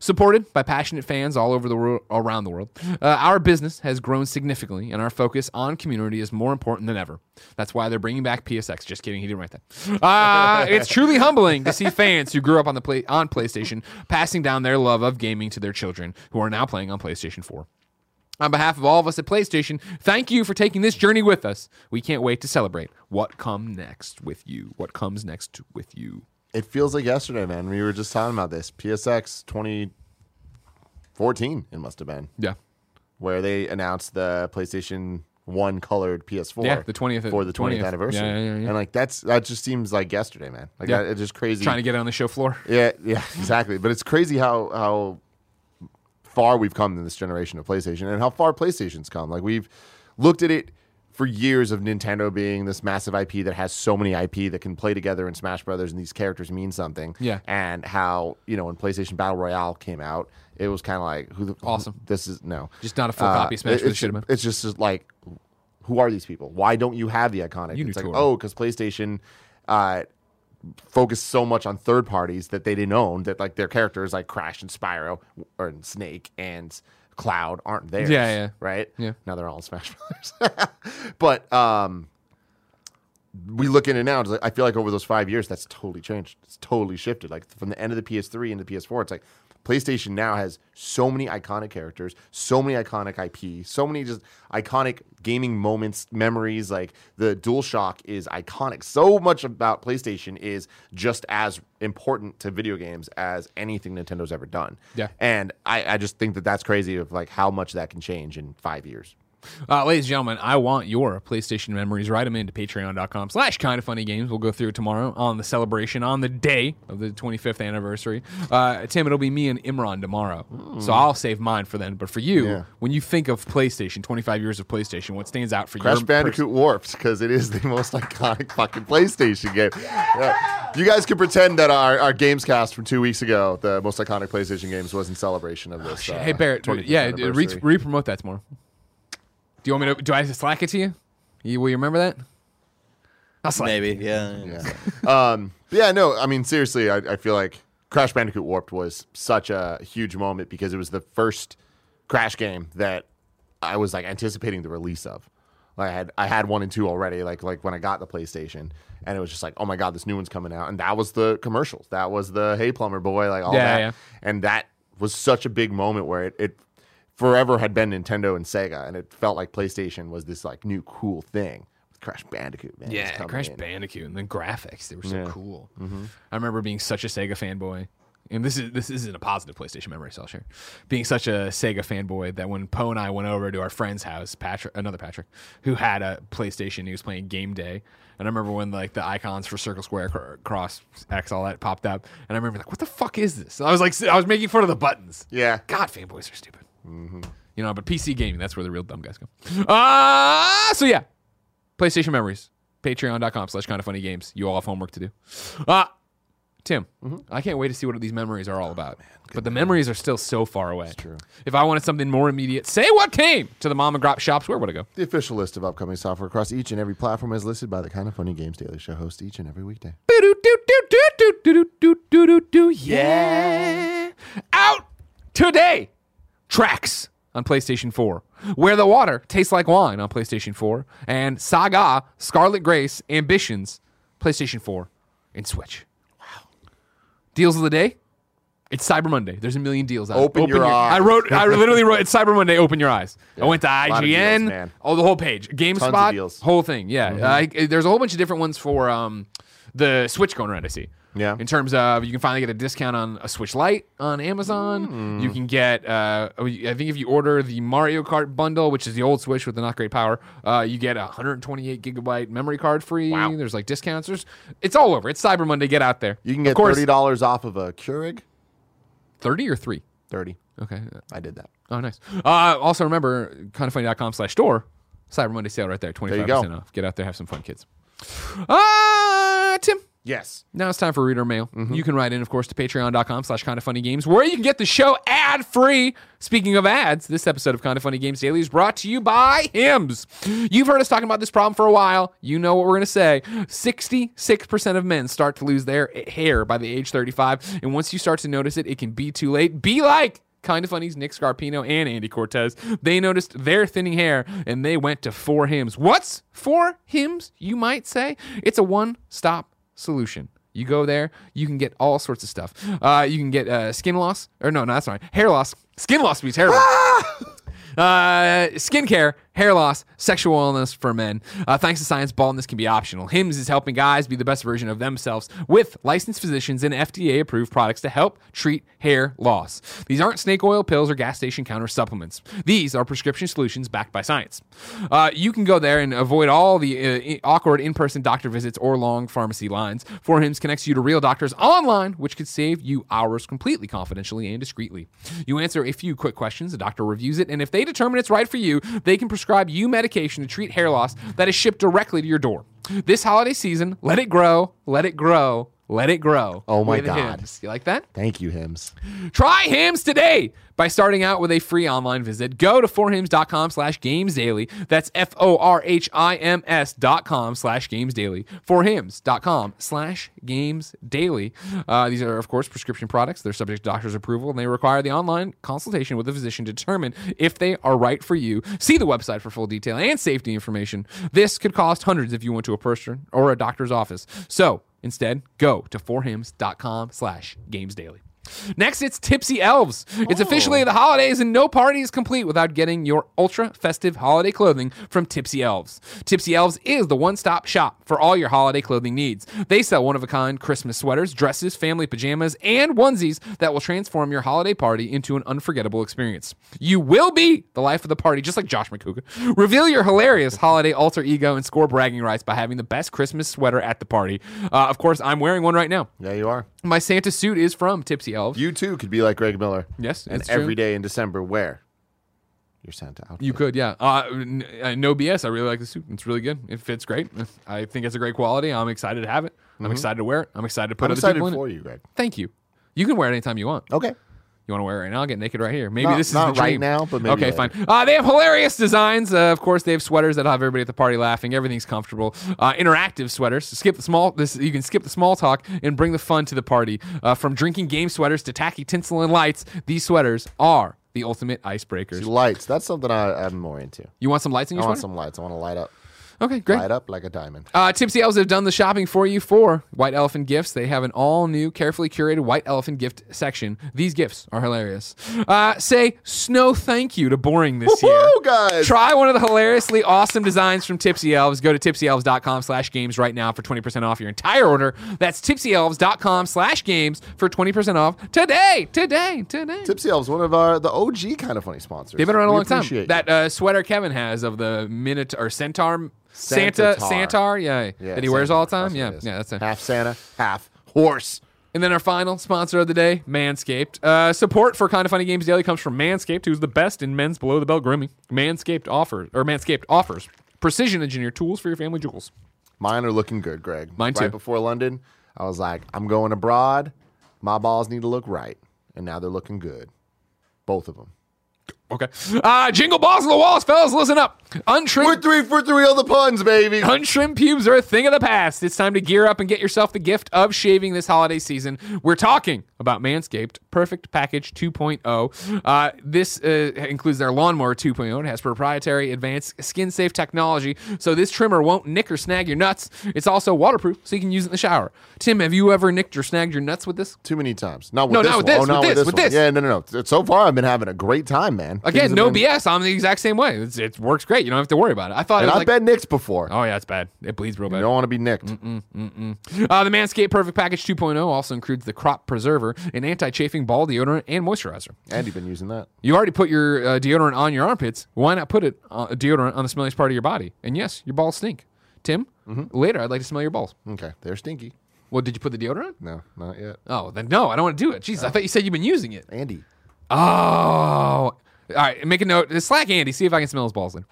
Supported by passionate fans all over the world, around the world, uh, our business has grown significantly, and our focus on community is more important than ever. That's why they're bringing back PSX. Just kidding, he didn't write that. Uh, it's truly humbling to see fans who grew up on the play on PlayStation passing down their love of gaming to their children, who are now playing on PlayStation 4. On behalf of all of us at PlayStation, thank you for taking this journey with us. We can't wait to celebrate what comes next with you. What comes next with you. It feels like yesterday, man. We were just talking about this. PSX 2014, it must have been, Yeah. where they announced the PlayStation 1 colored PS4. Yeah, the 20th For the 20th, 20th. anniversary. Yeah, yeah, yeah. And like that's that just seems like yesterday, man. Like Yeah. that, it's just crazy. Trying to get it on the show floor. Yeah, yeah, exactly. But it's crazy how how far we've come in this generation of PlayStation and how far PlayStation's come. Like we've looked at it for years of Nintendo being this massive IP that has so many IP that can play together in Smash Brothers and these characters mean something. Yeah. And how, you know, when PlayStation Battle Royale came out, it was kind of like who the Awesome. this is no. Just not a full Uh, copy of Smash, it- it's, it's just like who are these people? Why don't you have the iconic? You it's like, oh, because PlayStation uh, focused so much on third parties that they didn't own that like their characters like Crash and Spyro or and Snake and Cloud aren't theirs. Yeah, yeah. Right? Yeah. Now they're all in Smash Brothers. but um we look in it now, it's like, I feel like over those five years that's totally changed. It's totally shifted. Like from the end of the PS3 into the PS4, it's like PlayStation now has so many iconic characters, so many iconic IP, so many just iconic gaming moments, memories. Like the DualShock is iconic. So much about PlayStation is just as important to video games as anything Nintendo's ever done. Yeah. And I, I just think that that's crazy of like how much that can change in five years. Uh, ladies and gentlemen, I want your PlayStation memories. Write them into patreon.com slash kind of funny games. We'll go through it tomorrow on the celebration on the day of the 25th anniversary. Uh, Tim, it'll be me and Imran tomorrow. So I'll save mine for then. But for you, Yeah. when you think of PlayStation, 25 years of PlayStation, what stands out for you? Crash Bandicoot Warped because it is the most iconic fucking PlayStation game. Yeah. You guys can pretend that our, our games cast from two weeks ago, the most iconic PlayStation games, was in celebration of this. uh, hey, Barrett, 25th yeah, re- re-promote that tomorrow. Do you want me to, do I have to slack it to you? you will you remember that? I'll slack. Maybe, yeah. Yeah. um, yeah, no, I mean, seriously, I, I feel like Crash Bandicoot Warped was such a huge moment because it was the first Crash game that I was like anticipating the release of. Like I had I had one and two already, like like when I got the PlayStation, and it was just like, oh my god, this new one's coming out, and that was the commercials, that was the Hey Plumber Boy, like all Yeah, that, yeah. and that was such a big moment where it, it forever had been Nintendo and Sega, and it felt like PlayStation was this like new cool thing with Crash Bandicoot. Man, Yeah, Crash in. Bandicoot and the graphics, they were so Yeah. cool. Mm-hmm. I remember being such a Sega fanboy. And this is this isn't a positive PlayStation memory, so I'll share. Being such a Sega fanboy that when Poe and I went over to our friend's house, Patrick, another Patrick, who had a PlayStation, he was playing Game Day, and I remember when like the icons for circle, square, cross, X, all that popped up, and I remember like, what the fuck is this? And I was like, I was making fun of the buttons. Yeah. God, fanboys are stupid. You know, but PC gaming, that's where the real dumb guys go. Uh, so yeah, PlayStation memories. Patreon.com slash kind of funny games. You all have homework to do. Uh, Tim, I can't wait to see what these memories are all about. but the memories are still so far away. true. If I wanted something more immediate, say what came to the mom and grop shops, where would I go? The official list of upcoming software across each and every platform is listed by the Kind of Funny Games Daily Show host each and every weekday. Do do do do do do do do do do do do yeah. Out today. Tracks on PlayStation 4. Where the Water Tastes Like Wine on PlayStation 4. And Saga, Scarlet Grace, Ambitions, PlayStation 4 and Switch. Wow. Deals of the day? It's Cyber Monday. There's a million deals out. Open your eyes. I wrote. I literally wrote. It's Cyber Monday. Open your eyes. I went to of deals, IGN. oh, the whole page. GameSpot. Tons of deals. Mm-hmm. Whole thing. Yeah. I, there's a whole bunch of different ones for um, the Switch going around. I see. Yeah. In terms of you can finally get a discount on a Switch Lite on Amazon. Hmm. You can get. Uh, I think if you order the Mario Kart bundle, which is the old Switch with the not great power, uh, you get a 128 gigabyte memory card free. Wow. There's like discounts. There's. It's all over. It's Cyber Monday. Get out there. You can get course, thirty dollars off of a Keurig. thirty or three. Thirty. Okay. I did that. Oh, nice. Uh, also, remember, kindoffunny.com slash store, Cyber Monday sale right there, 25% you go. off. Get out there, have some fun, kids. Uh, Tim, Yes. now it's time for reader mail. Mm-hmm. You can write in, of course, to patreon.com slash kind of funny games, where you can get the show ad free. Speaking of ads, this episode of Kind of Funny Games Daily is brought to you by Hims. You've heard us talking about this problem for a while. You know what we're going to say. 66% of men start to lose their hair by the age 35. And once you start to notice it, it can be too late. Be like Kind of Funny's Nick Scarpino and Andy Cortez. They noticed their thinning hair and they went to For Hims. What's For Hims, you might say? It's a one stop solution. You go there, you can get all sorts of stuff. Uh, you can get uh, skin loss, or no, no, that's not right. Hair loss. Skin loss would be terrible. Uh, skincare, hair loss, sexual wellness for men. Uh, thanks to science, baldness can be optional. Hims is helping guys be the best version of themselves with licensed physicians and FDA approved products to help treat hair loss. These aren't snake oil pills or gas station counter supplements. These are prescription solutions backed by science. Uh, you can go there and avoid all the uh, awkward in person doctor visits or long pharmacy lines. For Hims connects you to real doctors online, which could save you hours completely confidentially and discreetly. You answer a few quick questions, the doctor reviews it, and if they determine it's right for you, they can prescribe you medication to treat hair loss that is shipped directly to your door. This holiday season, let it grow, let it grow, let it grow. Oh my with God. Hims. You like that? Thank you, Hims. Try Hims today by starting out with a free online visit. Go to forhims.com slash games daily. That's F O R H I M S dot com slash games daily. Forhims.com slash games daily. Uh, these are, of course, prescription products. They're subject to doctor's approval and they require the online consultation with a physician to determine if they are right for you. See the website for full detail and safety information. This could cost hundreds if you went to a person or a doctor's office. So instead, go to forhims.com slash games daily. Next, it's Tipsy Elves. It's officially the holidays, and no party is complete without getting your ultra festive holiday clothing from Tipsy Elves. Tipsy Elves is the one stop shop for all your holiday clothing needs. They sell one of a kind Christmas sweaters, dresses, family pajamas, and onesies that will transform your holiday party into an unforgettable experience. You will be the life of the party, just like Josh McCouga. Reveal your hilarious holiday alter ego and score bragging rights by having the best Christmas sweater at the party. Uh, of course, I'm wearing one right now. Yeah, you are. My Santa suit is from Tipsy Elves. You too could be like Greg Miller. Yes, And it's true. every day in December, wear your Santa outfit. You could, yeah. Uh, n- uh, no BS. I really like the suit. It's really good. It fits great. I think it's a great quality. I'm excited to have it. I'm excited to wear it. I'm excited to put I'm other excited people in for it. you, Greg. Thank you. You can wear it anytime you want. Okay. You want to wear it right now? I'll get naked right here. Maybe Not- this is not the right now, but maybe okay, later. fine. Uh, they have hilarious designs. Uh, of course, they have sweaters that have everybody at the party laughing. Everything's comfortable. Uh, interactive sweaters. Skip the small. This you can skip the small talk and bring the fun to the party. Uh, from drinking game sweaters to tacky tinsel and lights, these sweaters are the ultimate icebreakers. Lights. That's something I, I'm more into. You want some lights in your I want sweater? some lights. I want to light up. Okay, great. Light up like a diamond. Uh, Tipsy Elves have done the shopping for you for White Elephant Gifts. They have an all new, carefully curated White Elephant gift section. These gifts are hilarious. Uh, say snow thank you to boring this year. Guys! Try one of the hilariously awesome designs from Tipsy Elves. Go to tipsyelves.com slash games right now for 20% off your entire order. That's tipsyelves.com slash games for 20% off today, today, today. Tipsy Elves, one of our the OG kind of funny sponsors. They've been around a We long time. you. That uh, sweater Kevin has of the minute or Centaur, Santa. Santar, yeah, Yeah, that he wears all the time. Yeah, what it is. yeah, that's it. half Santa, half horse. And then our final sponsor of the day, Manscaped. Uh, support for Kind of Funny Games Daily comes from Manscaped, who's the best in men's below the belt grooming. Manscaped offers or Manscaped offers precision engineered tools for your family jewels. Mine are looking good, Greg. Mine too. Right before London, I was like, I'm going abroad. My balls need to look right, and now they're looking good. Both of them. Okay. Uh, jingle balls on the walls, fellas. Listen up. Untrimmed We're three for three on the puns, baby. Untrimmed pubes are a thing of the past. It's time to gear up and get yourself the gift of shaving this holiday season. We're talking about Manscaped Perfect Package 2.0. Uh, this uh, includes their Lawnmower 2.0. It has proprietary advanced skin safe technology, so this trimmer won't nick or snag your nuts. It's also waterproof, so you can use it in the shower. Tim, have you ever nicked or snagged your nuts with this? Too many times. Not with No, this not with this, Oh, not with with this, this, with this. Yeah, no, no, no. So far, I've been having a great time, man. Again, no been- BS. I'm the exact same way. It's, it works great. You don't have to worry about it. I thought And it was I've like, been nicked before. oh yeah, it's bad. It bleeds real bad. You don't want to be nicked. Uh, the Manscaped Perfect Package 2.0 also includes the Crop Preserver, an anti-chafing ball deodorant and moisturizer. And you've been using that. You already put your uh, deodorant on your armpits. Why not put it uh, deodorant on the smelliest part of your body? And yes, your balls stink. Tim, later I'd like to smell your balls. Okay, they're stinky. Well, did you put the deodorant? No, not yet. Oh, then no, I don't want to do it. Jeez, I thought you said you've been using it. Andy. Oh, all right. Make a note. Slack Andy. See if I can smell his balls then.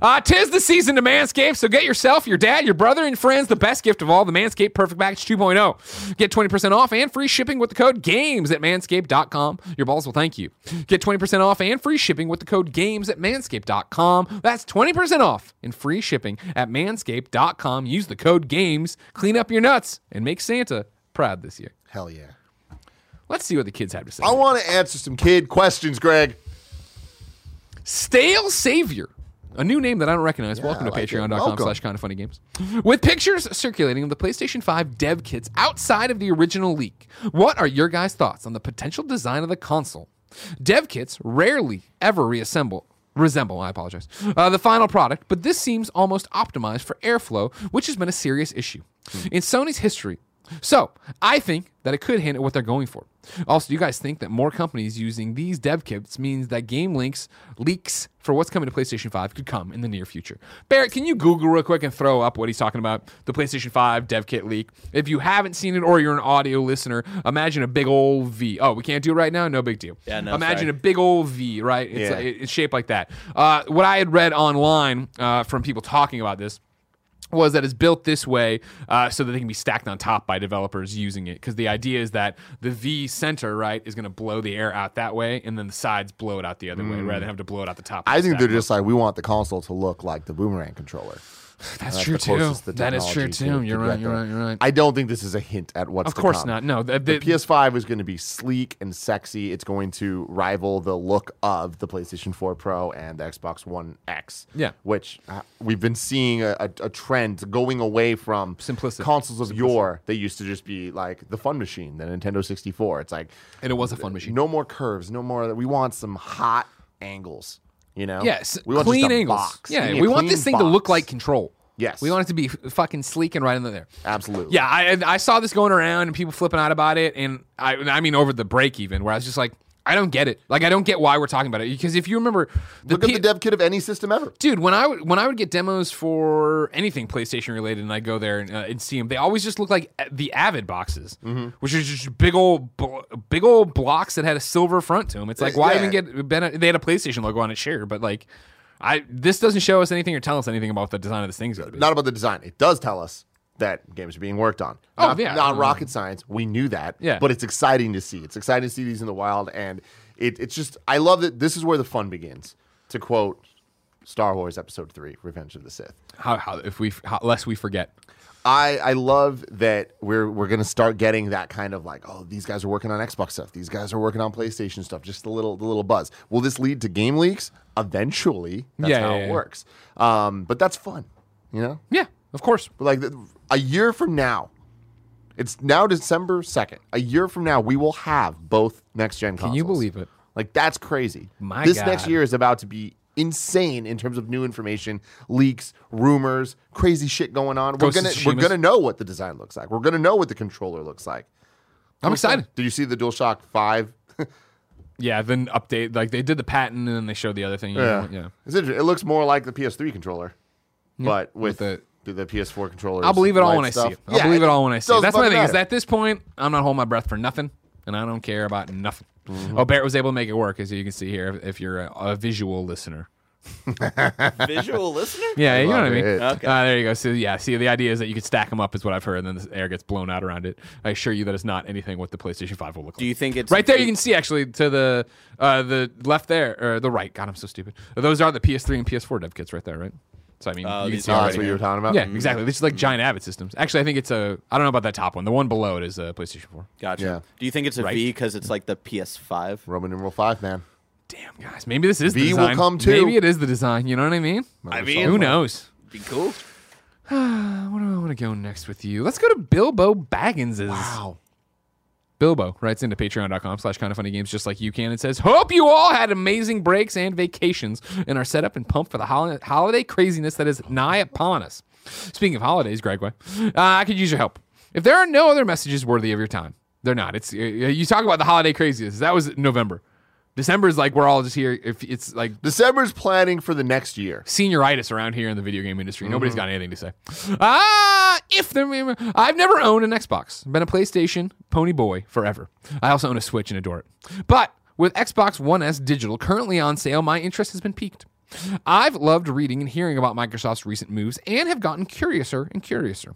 Uh, tis the season to manscape, so get yourself, your dad, your brother, and friends the best gift of all the Manscaped Perfect Package 2.0. Get 20% off and free shipping with the code GAMES at manscaped.com. Your balls will thank you. Get 20% off and free shipping with the code GAMES at manscaped.com. That's 20% off and free shipping at manscaped.com. Use the code GAMES, clean up your nuts, and make Santa proud this year. Hell yeah. Let's see what the kids have to say. I want to answer some kid questions, Greg. Stale Savior. A new name that I don't recognize. Welcome to like patreon.com slash kind of funny games. With pictures circulating of the PlayStation 5 dev kits outside of the original leak, what are your guys' thoughts on the potential design of the console? Dev kits rarely ever reassemble resemble, I apologize, uh, the final product, but this seems almost optimized for airflow, which has been a serious issue in Sony's history. So, I think that it could hint at what they're going for. Also, do you guys think that more companies using these dev kits means that game links leaks for what's coming to PlayStation 5 could come in the near future? Barrett, can you Google real quick and throw up what he's talking about? The PlayStation 5 dev kit leak. If you haven't seen it or you're an audio listener, imagine a big old V. Oh, we can't do it right now? No big deal. Yeah, no, Imagine sorry. a big old V, right? It's, Yeah. it's shaped like that. Uh, what I had read online uh, from people talking about this was that it's built this way uh, so that they can be stacked on top by developers using it. Because the idea is that the V center, right, is going to blow the air out that way, and then the sides blow it out the other way, rather than have to blow it out the top. I think stack they're just like, we want the console to look like the boomerang controller. That's That's true too. That is true too. to- You're to right. You're right. You're right. I don't think this is a hint at what's Of to course come. not. No, the, The the, PS5 is going to be sleek and sexy. It's going to rival the look of the PlayStation 4 Pro and the Xbox One X. Yeah. Which uh, we've been seeing a, a, a trend going away from Simplicity. consoles of yore. They used to just be like the fun machine, the Nintendo 64. It's like and it was a fun machine. no more curves, no more. We want some hot angles. You know? Yes, we want clean angles. box. Yeah, a we want this thing to look like control. Yes. we want it to be fucking sleek and right in there. Absolutely. Yeah, I I saw this going around and people flipping out about it, and I I mean over the break even, where I was just like, I don't get it. Like I don't get why we're talking about it because if you remember the Look at P- the dev kit of any system ever. dude when I would when I would get demos for anything PlayStation related, and I go there and, uh, and see them, they always just look like uh, the Avid boxes, Mm-hmm. which is just big old big old blocks that had a silver front to them. It's like why Yeah. even get ben- they had a PlayStation logo on it, sure, but like. I, this doesn't show us anything or tell us anything about the design of this thing's going to be. Not about the design. It does tell us that games are being worked on. Oh, not, yeah. Not rocket science. We knew that. Yeah. But it's exciting to see. It's exciting to see these in the wild. And it, it's just, I love that this is where the fun begins. To quote Star Wars Episode 3, Revenge of the Sith. how, how if we how, lest we forget. I, I love that we're we're gonna start getting that kind of like oh these guys are working on Xbox stuff these guys are working on PlayStation stuff just a little the little buzz will this lead to game leaks eventually that's Yeah, how yeah, it yeah. works um, but that's fun You know, Yeah, of course. but like a year from now, it's now December second. A year from now, we will have both next gen. Can you believe it? Like that's crazy. My this next year is about to be insane in terms of new information, leaks, rumors, crazy shit going on. Ghost we're gonna we're gonna know what the design looks like. We're gonna know what the controller looks like. I'm excited. Did you see the DualShock Five? Yeah, then update like they did the patent and then they showed the other thing. Yeah, know, yeah. It's interesting. It looks more like the PS3 controller, but with, with the, the PS4 controller. I'll believe it all when I see it. I'll believe it all when I see it. That's my fucking thing. Is at this point, I'm not holding my breath for nothing, and I don't care about nothing. Mm-hmm. Oh, Barrett was able to make it work, as you can see here. If, if you're a, a visual listener, Visual listener? yeah, you know what I mean. Okay. Uh, there you go. So yeah, see, the idea is that you could stack them up, is what I've heard, and then the air gets blown out around it. I assure you that it's not anything what the PlayStation Five will look like. Do you think it's Right there, you can see actually to the uh, the left there or the right. God, I'm so stupid. Those are the PS3 and PS4 dev kits right there, right? So I mean, Oh, you can these see already. that's what you were talking about. Yeah, mm-hmm. exactly. This is like giant Avid systems. Actually, I think it's a. I don't know about that top one. The one below it is a PlayStation 4. Gotcha. Yeah. Do you think it's a V Right. because it's like the PS5? Roman numeral five, man. Damn, guys, maybe this is the V will come too. Maybe it is the design. You know what I mean? I mean- who knows? Be cool. Where do I want to go next with you? Let's go to Bilbo Baggins's. Wow. Bilbo writes into patreon.com slash kind of funny games just like you can and says, Hope you all had amazing breaks and vacations and are set up and pumped for the hol- holiday craziness that is nigh upon us. Speaking of holidays, Gregway, uh, I could use your help. If there are no other messages worthy of your time, they're not. It's uh, You talk about the holiday craziness. That was November. December is like we're all just here. If it's like December's planning for the next year. senioritis around here in the video game industry. Nobody's got anything to say. Ah, if there, I've never owned an Xbox. Been a PlayStation pony boy forever. I also own a Switch and adore it. But with Xbox One S digital currently on sale, my interest has been piqued. I've loved reading and hearing about Microsoft's recent moves and have gotten curiouser and curiouser.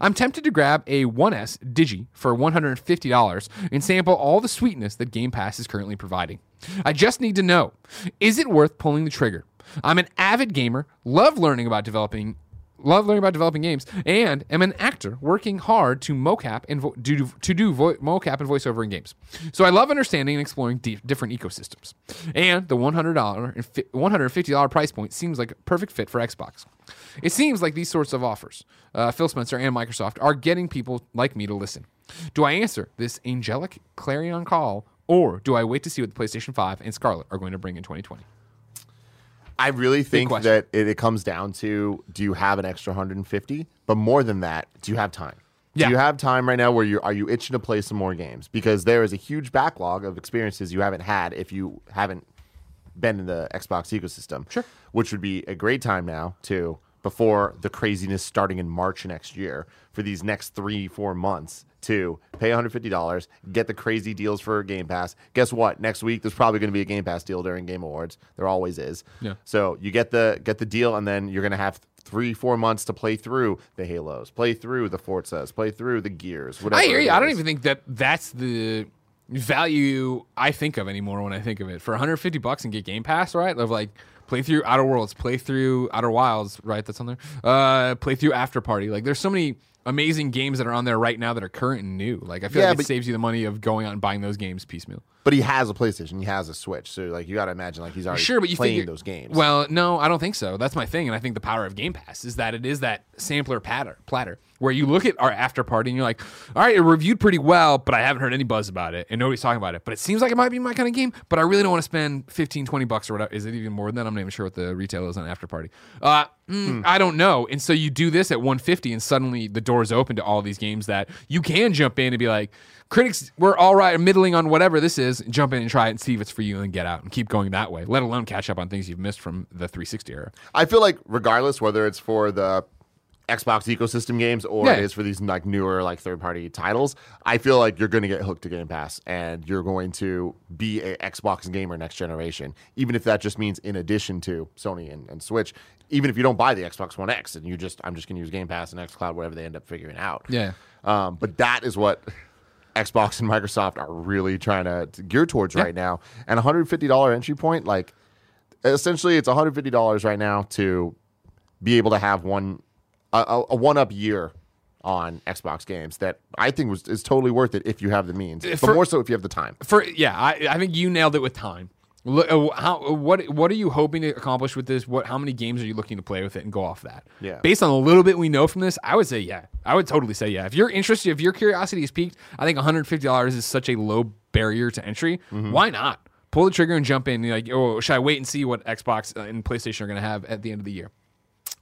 I'm tempted to grab a 1S Digi for $150 and sample all the sweetness that Game Pass is currently providing. I just need to know is it worth pulling the trigger? I'm an avid gamer, love learning about developing. Love learning about developing games, and am an actor working hard to mocap and vo- do to do vo- mocap and voiceover in games. So I love understanding and exploring di- different ecosystems. And the one hundred dollar and fi- one hundred fifty dollar price point seems like a perfect fit for Xbox. It seems like these sorts of offers, uh, Phil Spencer and Microsoft, are getting people like me to listen. Do I answer this angelic clarion call, or do I wait to see what the PlayStation Five and Scarlet are going to bring in 2020? I really think that it, it comes down to do you have an extra 150? But more than that, do you have time? Yeah. Do you have time right now where you are you itching to play some more games? Because there is a huge backlog of experiences you haven't had if you haven't been in the Xbox ecosystem. Sure. Which would be a great time now to before the craziness starting in March next year for these next three, four months to pay $150, get the crazy deals for Game Pass. Guess what? Next week there's probably going to be a Game Pass deal during Game Awards. There always is. Yeah. So you get the get the deal, and then you're going to have three, four months to play through the Halos, play through the Forzas, play through the Gears. Whatever. I hear you. I don't even think that that's the value I think of anymore when I think of it. For 150 bucks and get Game Pass, right? Of like play through Outer Worlds, play through Outer Wilds, right? That's on there. Uh, play through After Party. Like there's so many amazing games that are on there right now that are current and new. Like I feel Yeah, like it saves you the money of going out and buying those games piecemeal. But he has a PlayStation. He has a Switch. So like you got to imagine like he's already Sure, but you playing figure, those games. Well, no, I don't think so. That's my thing, and I think the power of Game Pass is that it is that sampler patter, platter where you look at our after party and you're like, all right, it reviewed pretty well, but I haven't heard any buzz about it, and nobody's talking about it. But it seems like it might be my kind of game, but I really don't want to spend 15, 20 bucks or whatever. Is it even more than that? I'm not even sure what the retail is on after party. Uh, mm, I don't know. And so you do this at 150, and suddenly the doors open to all these games that you can jump in and be like. Critics were all right, middling on whatever this is. Jump in and try it and see if it's for you, and get out and keep going that way. Let alone catch up on things you've missed from the 360 era. I feel like regardless whether it's for the Xbox ecosystem games or Yeah. it is for these like newer like third party titles, I feel like you're going to get hooked to Game Pass and you're going to be a Xbox gamer next generation, even if that just means in addition to Sony and, and Switch. Even if you don't buy the Xbox One X and you just I'm just going to use Game Pass and X Cloud whatever they end up figuring out. Yeah. Um, but that is what Xbox and Microsoft are really trying to, to gear towards right now. And $150 entry point, like essentially it's $150 right now to be able to have one a, a, one up year on Xbox games that I think was is totally worth it if you have the means, uh, but For- more so if you have the time. For yeah, I, I think you nailed it with time. Uh, how, what what are you hoping to accomplish with this? What how many games are you looking to play with it and go off that? Yeah. Based on a little bit we know from this, I would say yeah. I would totally say yeah. If you're interested, if your curiosity is piqued, I think 150 dollars is such a low barrier to entry. Why not pull the trigger and jump in? You're like, oh, should I wait and see what Xbox uh, and PlayStation are going to have at the end of the year?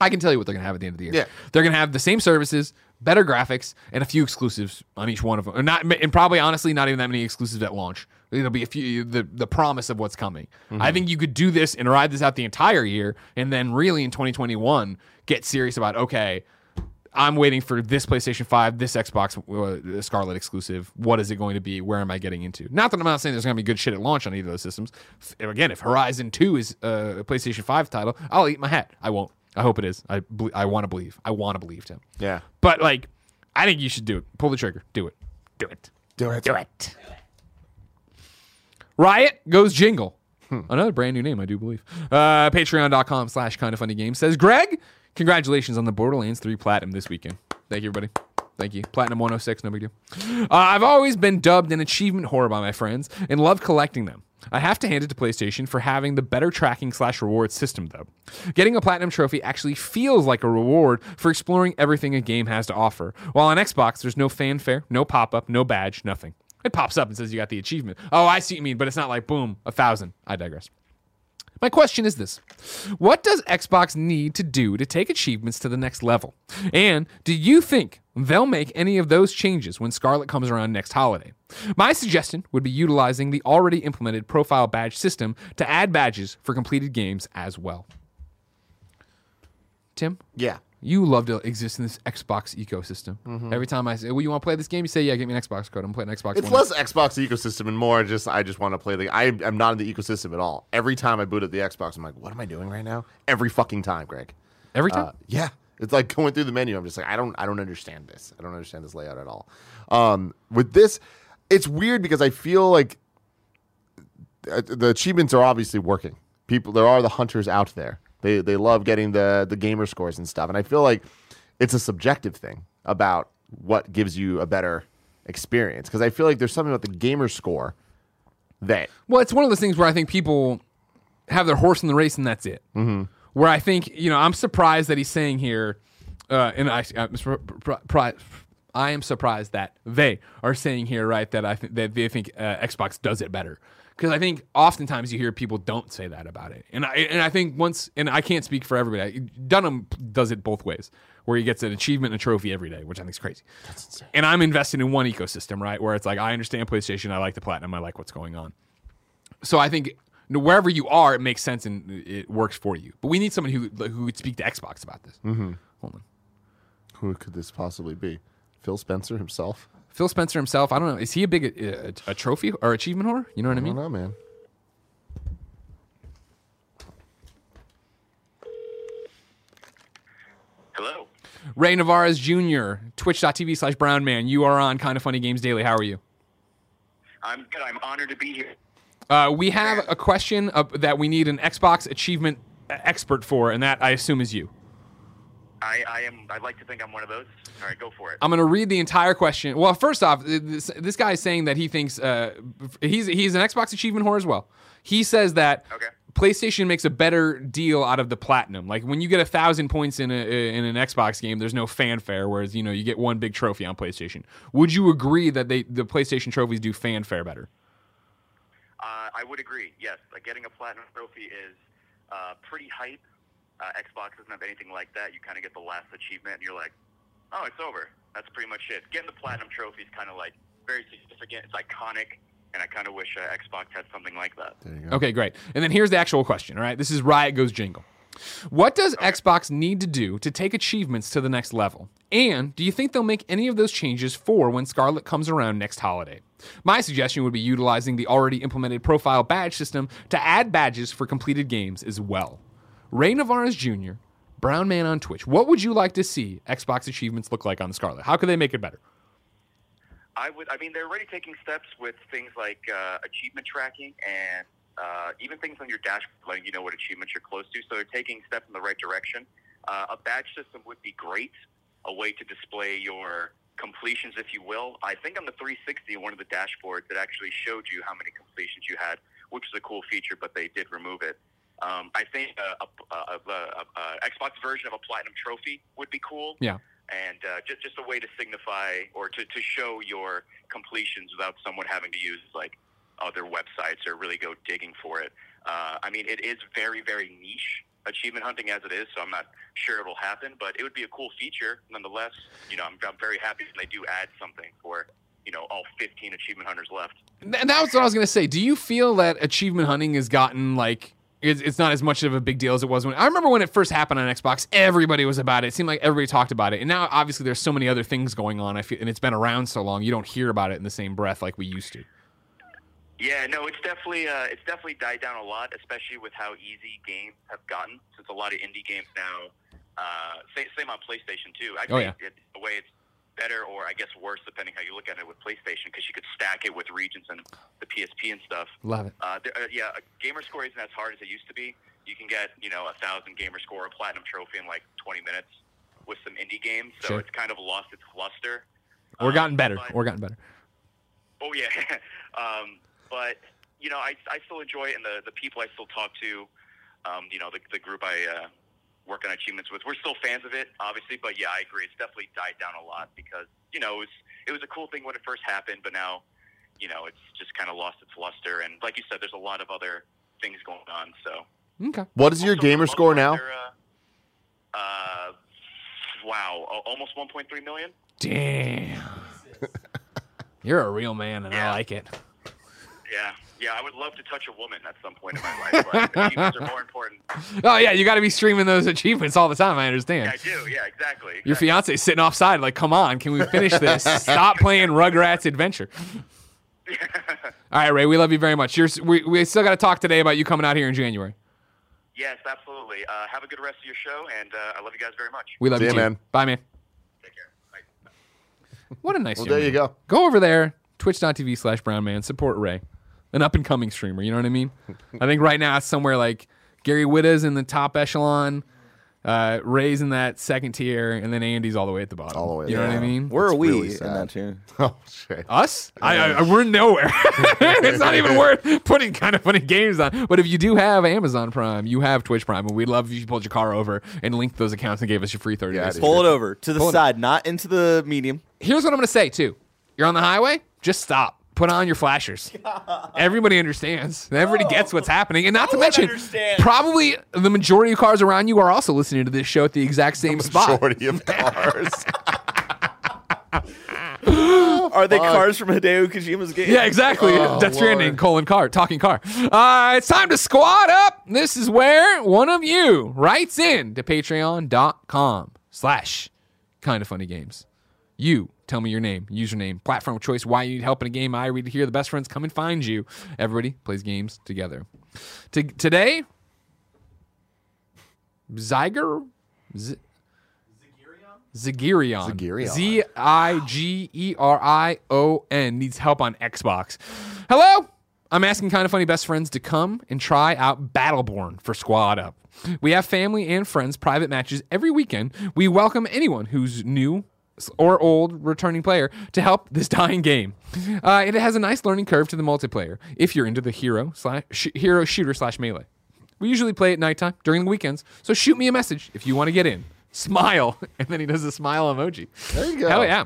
I can tell you what they're going to have at the end of the year. Yeah. They're going to have the same services, better graphics, and a few exclusives on each one of them. And not, and probably honestly, not even that many exclusives at launch. It'll be a few. The the promise of what's coming. I think you could do this and ride this out the entire year, and then really in 2021 get serious about okay. I'm waiting for this PlayStation 5, this Xbox uh, Scarlet exclusive. What is it going to be? Where am I getting into? Not that I'm not saying there's going to be good shit at launch on either of those systems. Again, if Horizon 2 is uh, a PlayStation 5 title, I'll eat my hat. I won't. I hope it is. I ble- I want to believe. I want to believe Tim. Yeah. But like, I think you should do it. Pull the trigger. Do it. Do it. Do it. Do it. Riot goes jingle. Another brand new name, I do believe. Uh, Patreon.com slash kind of funny games says Greg, congratulations on the Borderlands 3 Platinum this weekend. Thank you, everybody. Thank you. Platinum 106, no big deal. Uh, I've always been dubbed an achievement whore by my friends and love collecting them. I have to hand it to PlayStation for having the better tracking slash reward system, though. Getting a platinum trophy actually feels like a reward for exploring everything a game has to offer. While on Xbox, there's no fanfare, no pop up, no badge, nothing. It pops up and says you got the achievement. Oh, I see what you mean, but it's not like boom, a thousand. I digress. My question is this What does Xbox need to do to take achievements to the next level? And do you think they'll make any of those changes when Scarlet comes around next holiday? My suggestion would be utilizing the already implemented profile badge system to add badges for completed games as well. Tim? Yeah. You love to exist in this Xbox ecosystem. Mm-hmm. Every time I say, "Well, you want to play this game?" You say, "Yeah, get me an Xbox code." I'm playing Xbox. It's One. less Xbox ecosystem and more just I just want to play the. I am not in the ecosystem at all. Every time I boot up the Xbox, I'm like, what am I doing right now? Every fucking time, Greg. every time. Uh, yeah, it's like going through the menu. I'm just like, I don't, I don't understand this. I don't understand this layout at all. Um, with this, it's weird because I feel like uh, the achievements are obviously working. People, there are the hunters out there. They they love getting the the gamer scores and stuff, and I feel like it's a subjective thing about what gives you a better experience because I feel like there's something about the gamer score that Well, it's one of those things where I think people have their horse in the race and that's it. Mm-hmm. Where I think you know, I'm surprised that he's saying here, uh, and I, I'm sur- pr- pr- I am surprised that they are saying here, right, that I think that they think uh, Xbox does it better. Because I think oftentimes you hear people don't say that about it, and I and I think once, and I can't speak for everybody. Dunham does it both ways, where he gets an achievement and a trophy every day, which I think is crazy. That's insane. And I'm invested in one ecosystem, right, where it's like I understand PlayStation, I like the platinum, I like what's going on. So I think wherever you are, it makes sense and it works for you. But we need someone who who would speak to Xbox about this. Mm-hmm. Hold on, who could this possibly be? Phil Spencer himself. Phil Spencer himself. I don't know. Is he a big uh, a, a trophy or achievement whore? You know what I I mean? don't know, man. Hello. Ray Narvaez Jr. Twitch.tv slash Brown Man. You are on Kind of Funny Games Daily. How are you? I'm good. I'm honored to be here. Uh, we have a question uh, that we need an Xbox achievement uh, expert for, and that I assume is you. I, I am. I'd like to think I'm one of those. All right, go for it. I'm going to read the entire question. Well, first off, this, this guy is saying that he thinks uh, he's he's an Xbox achievement whore as well. He says that Okay. PlayStation makes a better deal out of the platinum. Like when you get a thousand points in a, in an Xbox game, there's no fanfare. Whereas you know you get one big trophy on PlayStation. Would you agree that they the PlayStation trophies do fanfare better? Uh, I would agree. Yes, like getting a platinum trophy is uh, pretty hype. Uh, Xbox doesn't have anything like that. You kind of get the last achievement, and you're like, "Oh, it's over." That's pretty much it. Getting the platinum trophy is kind of like very significant. It's iconic, and I kind of wish uh, Xbox had something like that. There you go. Okay, great. And then here's the actual question. All right, this is Riot Goes Jingle. What does Xbox need to do to take achievements to the next level? And do you think they'll make any of those changes for when Scarlet comes around next holiday? My suggestion would be utilizing the already implemented profile badge system to add badges for completed games as well. Ray Narvaez Jr., Brown Man on Twitch. What would you like to see Xbox achievements look like on Scarlet? How could they make it better? I would. I mean, they're already taking steps with things like uh, achievement tracking and uh, even things on your dashboard, letting you know what achievements you're close to. So they're taking steps in the right direction. Uh, a badge system would be great, a way to display your completions, if you will. I think on the 360, one of the dashboards, that actually showed you how many completions you had which is a cool feature, but they did remove it. Um, I think a, a, a, a, a Xbox version of a platinum trophy would be cool. Yeah. And uh, just just a way to signify or to, to show your completions without someone having to use like other websites or really go digging for it. Uh, I mean, it is very very niche achievement hunting as it is, so I'm not sure it'll happen, but it would be a cool feature nonetheless. You know, I'm, I'm very happy when they do add something for you know all 15 achievement hunters left. And that was what I was gonna say. Do you feel that achievement hunting has gotten like it's, it's not as much of a big deal as it was when I remember when it first happened on Xbox. Everybody was about it. It seemed like everybody talked about it, and now obviously there's so many other things going on. I feel, and it's been around so long, you don't hear about it in the same breath like we used to. Yeah, no, it's definitely uh, it's definitely died down a lot, especially with how easy games have gotten. Since a lot of indie games now, uh, same, same on PlayStation too. I Oh, yeah. it, the way it's better, or I guess worse, depending how you look at it with PlayStation, because you could stack it with regions and the PSP and stuff. Love it. Uh, there, uh, yeah, a gamer score isn't as hard as it used to be. You can get you know a thousand gamer score, a platinum trophy in like 20 minutes with some indie games. So Sure. it's kind of lost its luster. Or Um, gotten better. but- Or gotten better. Oh yeah, um, but you know, I, I still enjoy it, and the, the people I still talk to, um, you know, the, the group I uh, work on achievements with, we're still fans of it, obviously. But yeah, I agree, it's definitely died down a lot because you know it was it was a cool thing when it first happened, but now, you know, it's just kind of lost its luster. And like you said, there's a lot of other things going on. So Okay. What is your Also, for gamer score now? they're, Uh, uh, wow, almost 1.3 million. Damn. You're a real man, and I like it. Yeah, yeah, I would love to touch a woman at some point in my life, but achievements are more important. Oh yeah, you got to be streaming those achievements all the time. I understand. Yeah, I do. Yeah, exactly. Your exactly. fiance sitting offside, like, come on, can we finish this? Stop playing Rugrats Adventure. All right, Ray, we love you very much. You're, we we still got to talk today about you coming out here in January. yes, absolutely. Uh, have a good rest of your show, and uh, I love you guys very much. We love See you, ya, too. man. Bye, man. Take care. Bye. What a nice. Well, young there you go. Go over there, twitch.tv slash brown man. Support Ray, an up and coming streamer. You know what I mean? I think right now it's somewhere like Gary Whitta's in the top echelon, uh, Ray's in that second tier, and then Andy's all the way at the bottom. All the way You know what I mean? Where are we really in that too? Oh shit. Us? I, I, we're nowhere. it's not even worth putting kind of funny games on. But if you do have Amazon Prime, you have Twitch Prime, and we'd love if you pulled your car over and linked those accounts and gave us your free 30 Yeah, days. dude. Pull it over to the Pull it- side, not into the medium. Here's what I'm going to say, too. You're on the highway, just stop. Put on your flashers. Everybody understands. Everybody gets what's happening. And not to No one mention, understands. probably the majority of cars around you are also listening to this show at the exact same spot. Majority of cars. Are they cars from Hideo Kojima's game? Yeah, exactly. Oh, Death Stranding, Lord. colon car, talking car. Uh, it's time to squad up. This is where one of you writes in to patreon.com slash kind of funny games. You tell me your name, username, platform of choice, why you need help in a game. I read it here. The best friends come and find you. Everybody plays games together. To, today, Zyger? Z- Zagirion. Zagirion. Z I G E R I O N needs help on Xbox. Hello? I'm asking kind of funny best friends to come and try out Battleborn for Squad Up. We have family and friends private matches every weekend. We welcome anyone who's new or old returning player to help this dying game. Uh, it has a nice learning curve to the multiplayer if you're into the hero slash sh- hero shooter slash melee. We usually play at nighttime during the weekends, so shoot me a message if you want to get in. Smile, and then he does a smile emoji. There you go. Hell yeah!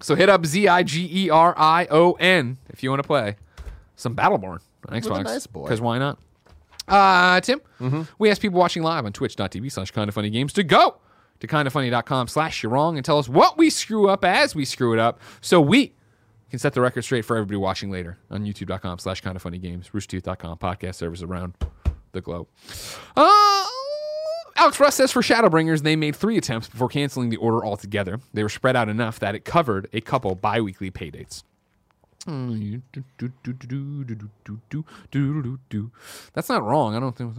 So hit up Z I G E R I O N if you want to play some Battleborn on Xbox. nice boy. Because why not? Uh, Tim, we asked people watching live on twitch.tv slash kind of funny games to go to kindoffunny.com slash you're wrong and tell us what we screw up as we screw it up so we can set the record straight for everybody watching later on youtube.com slash kind of funny games, roosterteeth.com, podcast servers around the globe. Uh, Alex Russ says for Shadowbringers, they made three attempts before canceling the order altogether. They were spread out enough that it covered a couple bi weekly paydates. That's not wrong. I don't think.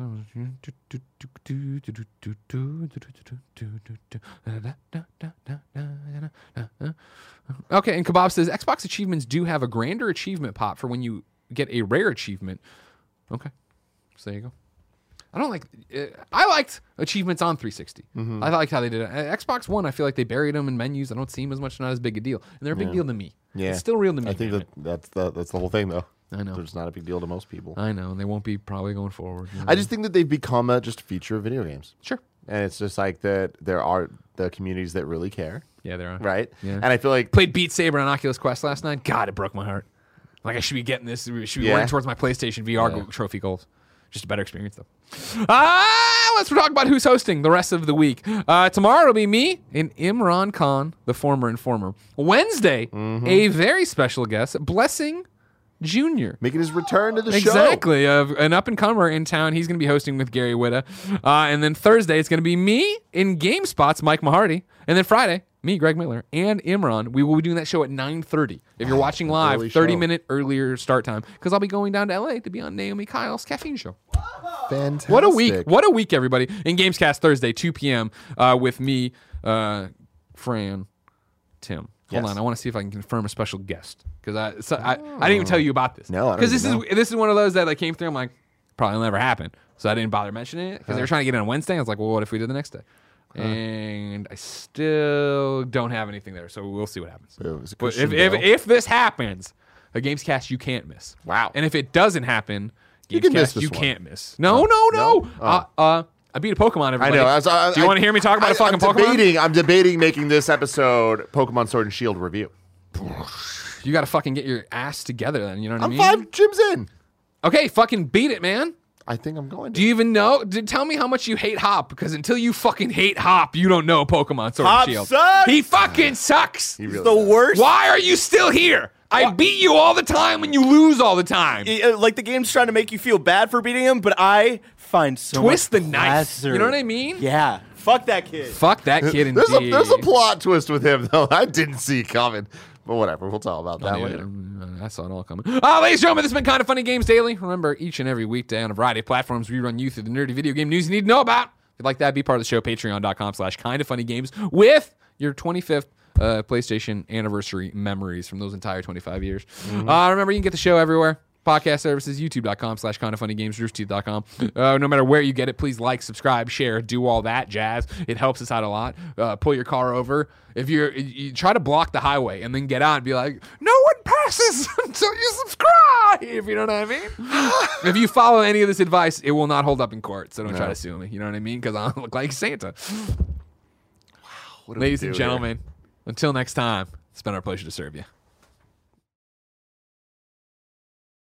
Okay, and Kebab says Xbox achievements do have a grander achievement pot for when you get a rare achievement. Okay, so there you go. I don't like. Uh, I liked achievements on 360. I liked how they did it. Uh, Xbox One, I feel like they buried them in menus. I don't see them as much. Not as big a deal, and they're a big deal to me. Yeah. it's still real to me. I think that that's the that's the whole thing though. I know. It's not a big deal to most people. I know, and they won't be probably going forward. you know? I just think that they've become a just a feature of video games, sure. and it's just like that. There are the communities that really care, Yeah, there are. right? Yeah. And I feel like Played Beat Saber on Oculus Quest last night. God, it broke my heart. Like I should be getting this. We should be Yeah. working towards my PlayStation VR Yeah. go- trophy goals. Just a better experience though. Ah, let's talk about who's hosting the rest of the week. Uh, tomorrow it'll be me and Imran Khan, the former informer. Wednesday, Mm-hmm. a very special guest, Blessing Junior. making his return to the show. Exactly, uh, an up and comer in town. He's going to be hosting with Gary Whitta, uh, and then Thursday it's going to be me in GameSpot's, Mike Mahardy, and then Friday me, Greg Miller, and Imran. We will be doing that show at nine thirty. If you're watching live, early 30-minute earlier start time because I'll be going down to LA to be on Naomi Kyle's caffeine show. Fantastic. What a week! What a week, everybody! In Gamescast Thursday, two p.m. Uh, with me, uh, Fran, Tim. Hold Yes. on, I want to see if I can confirm a special guest because I, so I I didn't even tell you about this. No, because this even is this is one of those that like came through. I'm like, probably never happen, so I didn't bother mentioning it because they were trying to get it on Wednesday. I was like, well, what if we did the next day? And I still don't have anything there, so we'll see what happens. But if, if if this happens, a games cast you can't miss. Wow. And if it doesn't happen, You can miss this. You can't miss. No, no, no. No? Uh, uh, I beat a Pokemon. I know. I was- I- Do you I- want to hear me talk about a fucking I'm Pokemon? debating. I'm debating making this episode Pokemon Sword and Shield review. You got to fucking get your ass together. Then you know what I'm I mean. five gyms in. Okay, fucking beat it, man. I think I'm going. To. Do you even know? Did, tell me how much you hate Hop because until you fucking hate Hop, you don't know Pokemon Sword Hop and Shield. sucks! He fucking sucks. He really the does. worst. Why are you still here? I beat you all the time and you lose all the time. Uh, Like the game's trying to make you feel bad for beating him, but I find so Twist much the knife. pleasure. You know what I mean? Yeah. Fuck that kid. Fuck that kid. There's a there's a plot twist with him though. I didn't see coming, but whatever. We'll talk about that Yeah, later. I saw it all coming. Uh, ladies and gentlemen, this has been Kind of Funny Games Daily. Remember, each and every weekday on a variety of platforms, we run you through the nerdy video game news you need to know about. If you'd like that, be part of the show, patreon.com slash kind of funny games with your 25th uh, PlayStation anniversary memories from those entire 25 years. Uh, remember, you can get the show everywhere. Podcast services, youtube.com slash kind of funny games, roosterteeth.com. Uh, no matter where you get it, please like, subscribe, share, do all that jazz. It helps us out a lot. Uh, pull your car over. If you're, you try to block the highway and then get out and be like, no one passes until you subscribe. if You know what I mean? if you follow any of this advice, it will not hold up in court. So don't try to sue me. You know what I mean? Because I look like Santa. What Ladies and here? gentlemen, until next time, it's been our pleasure to serve you.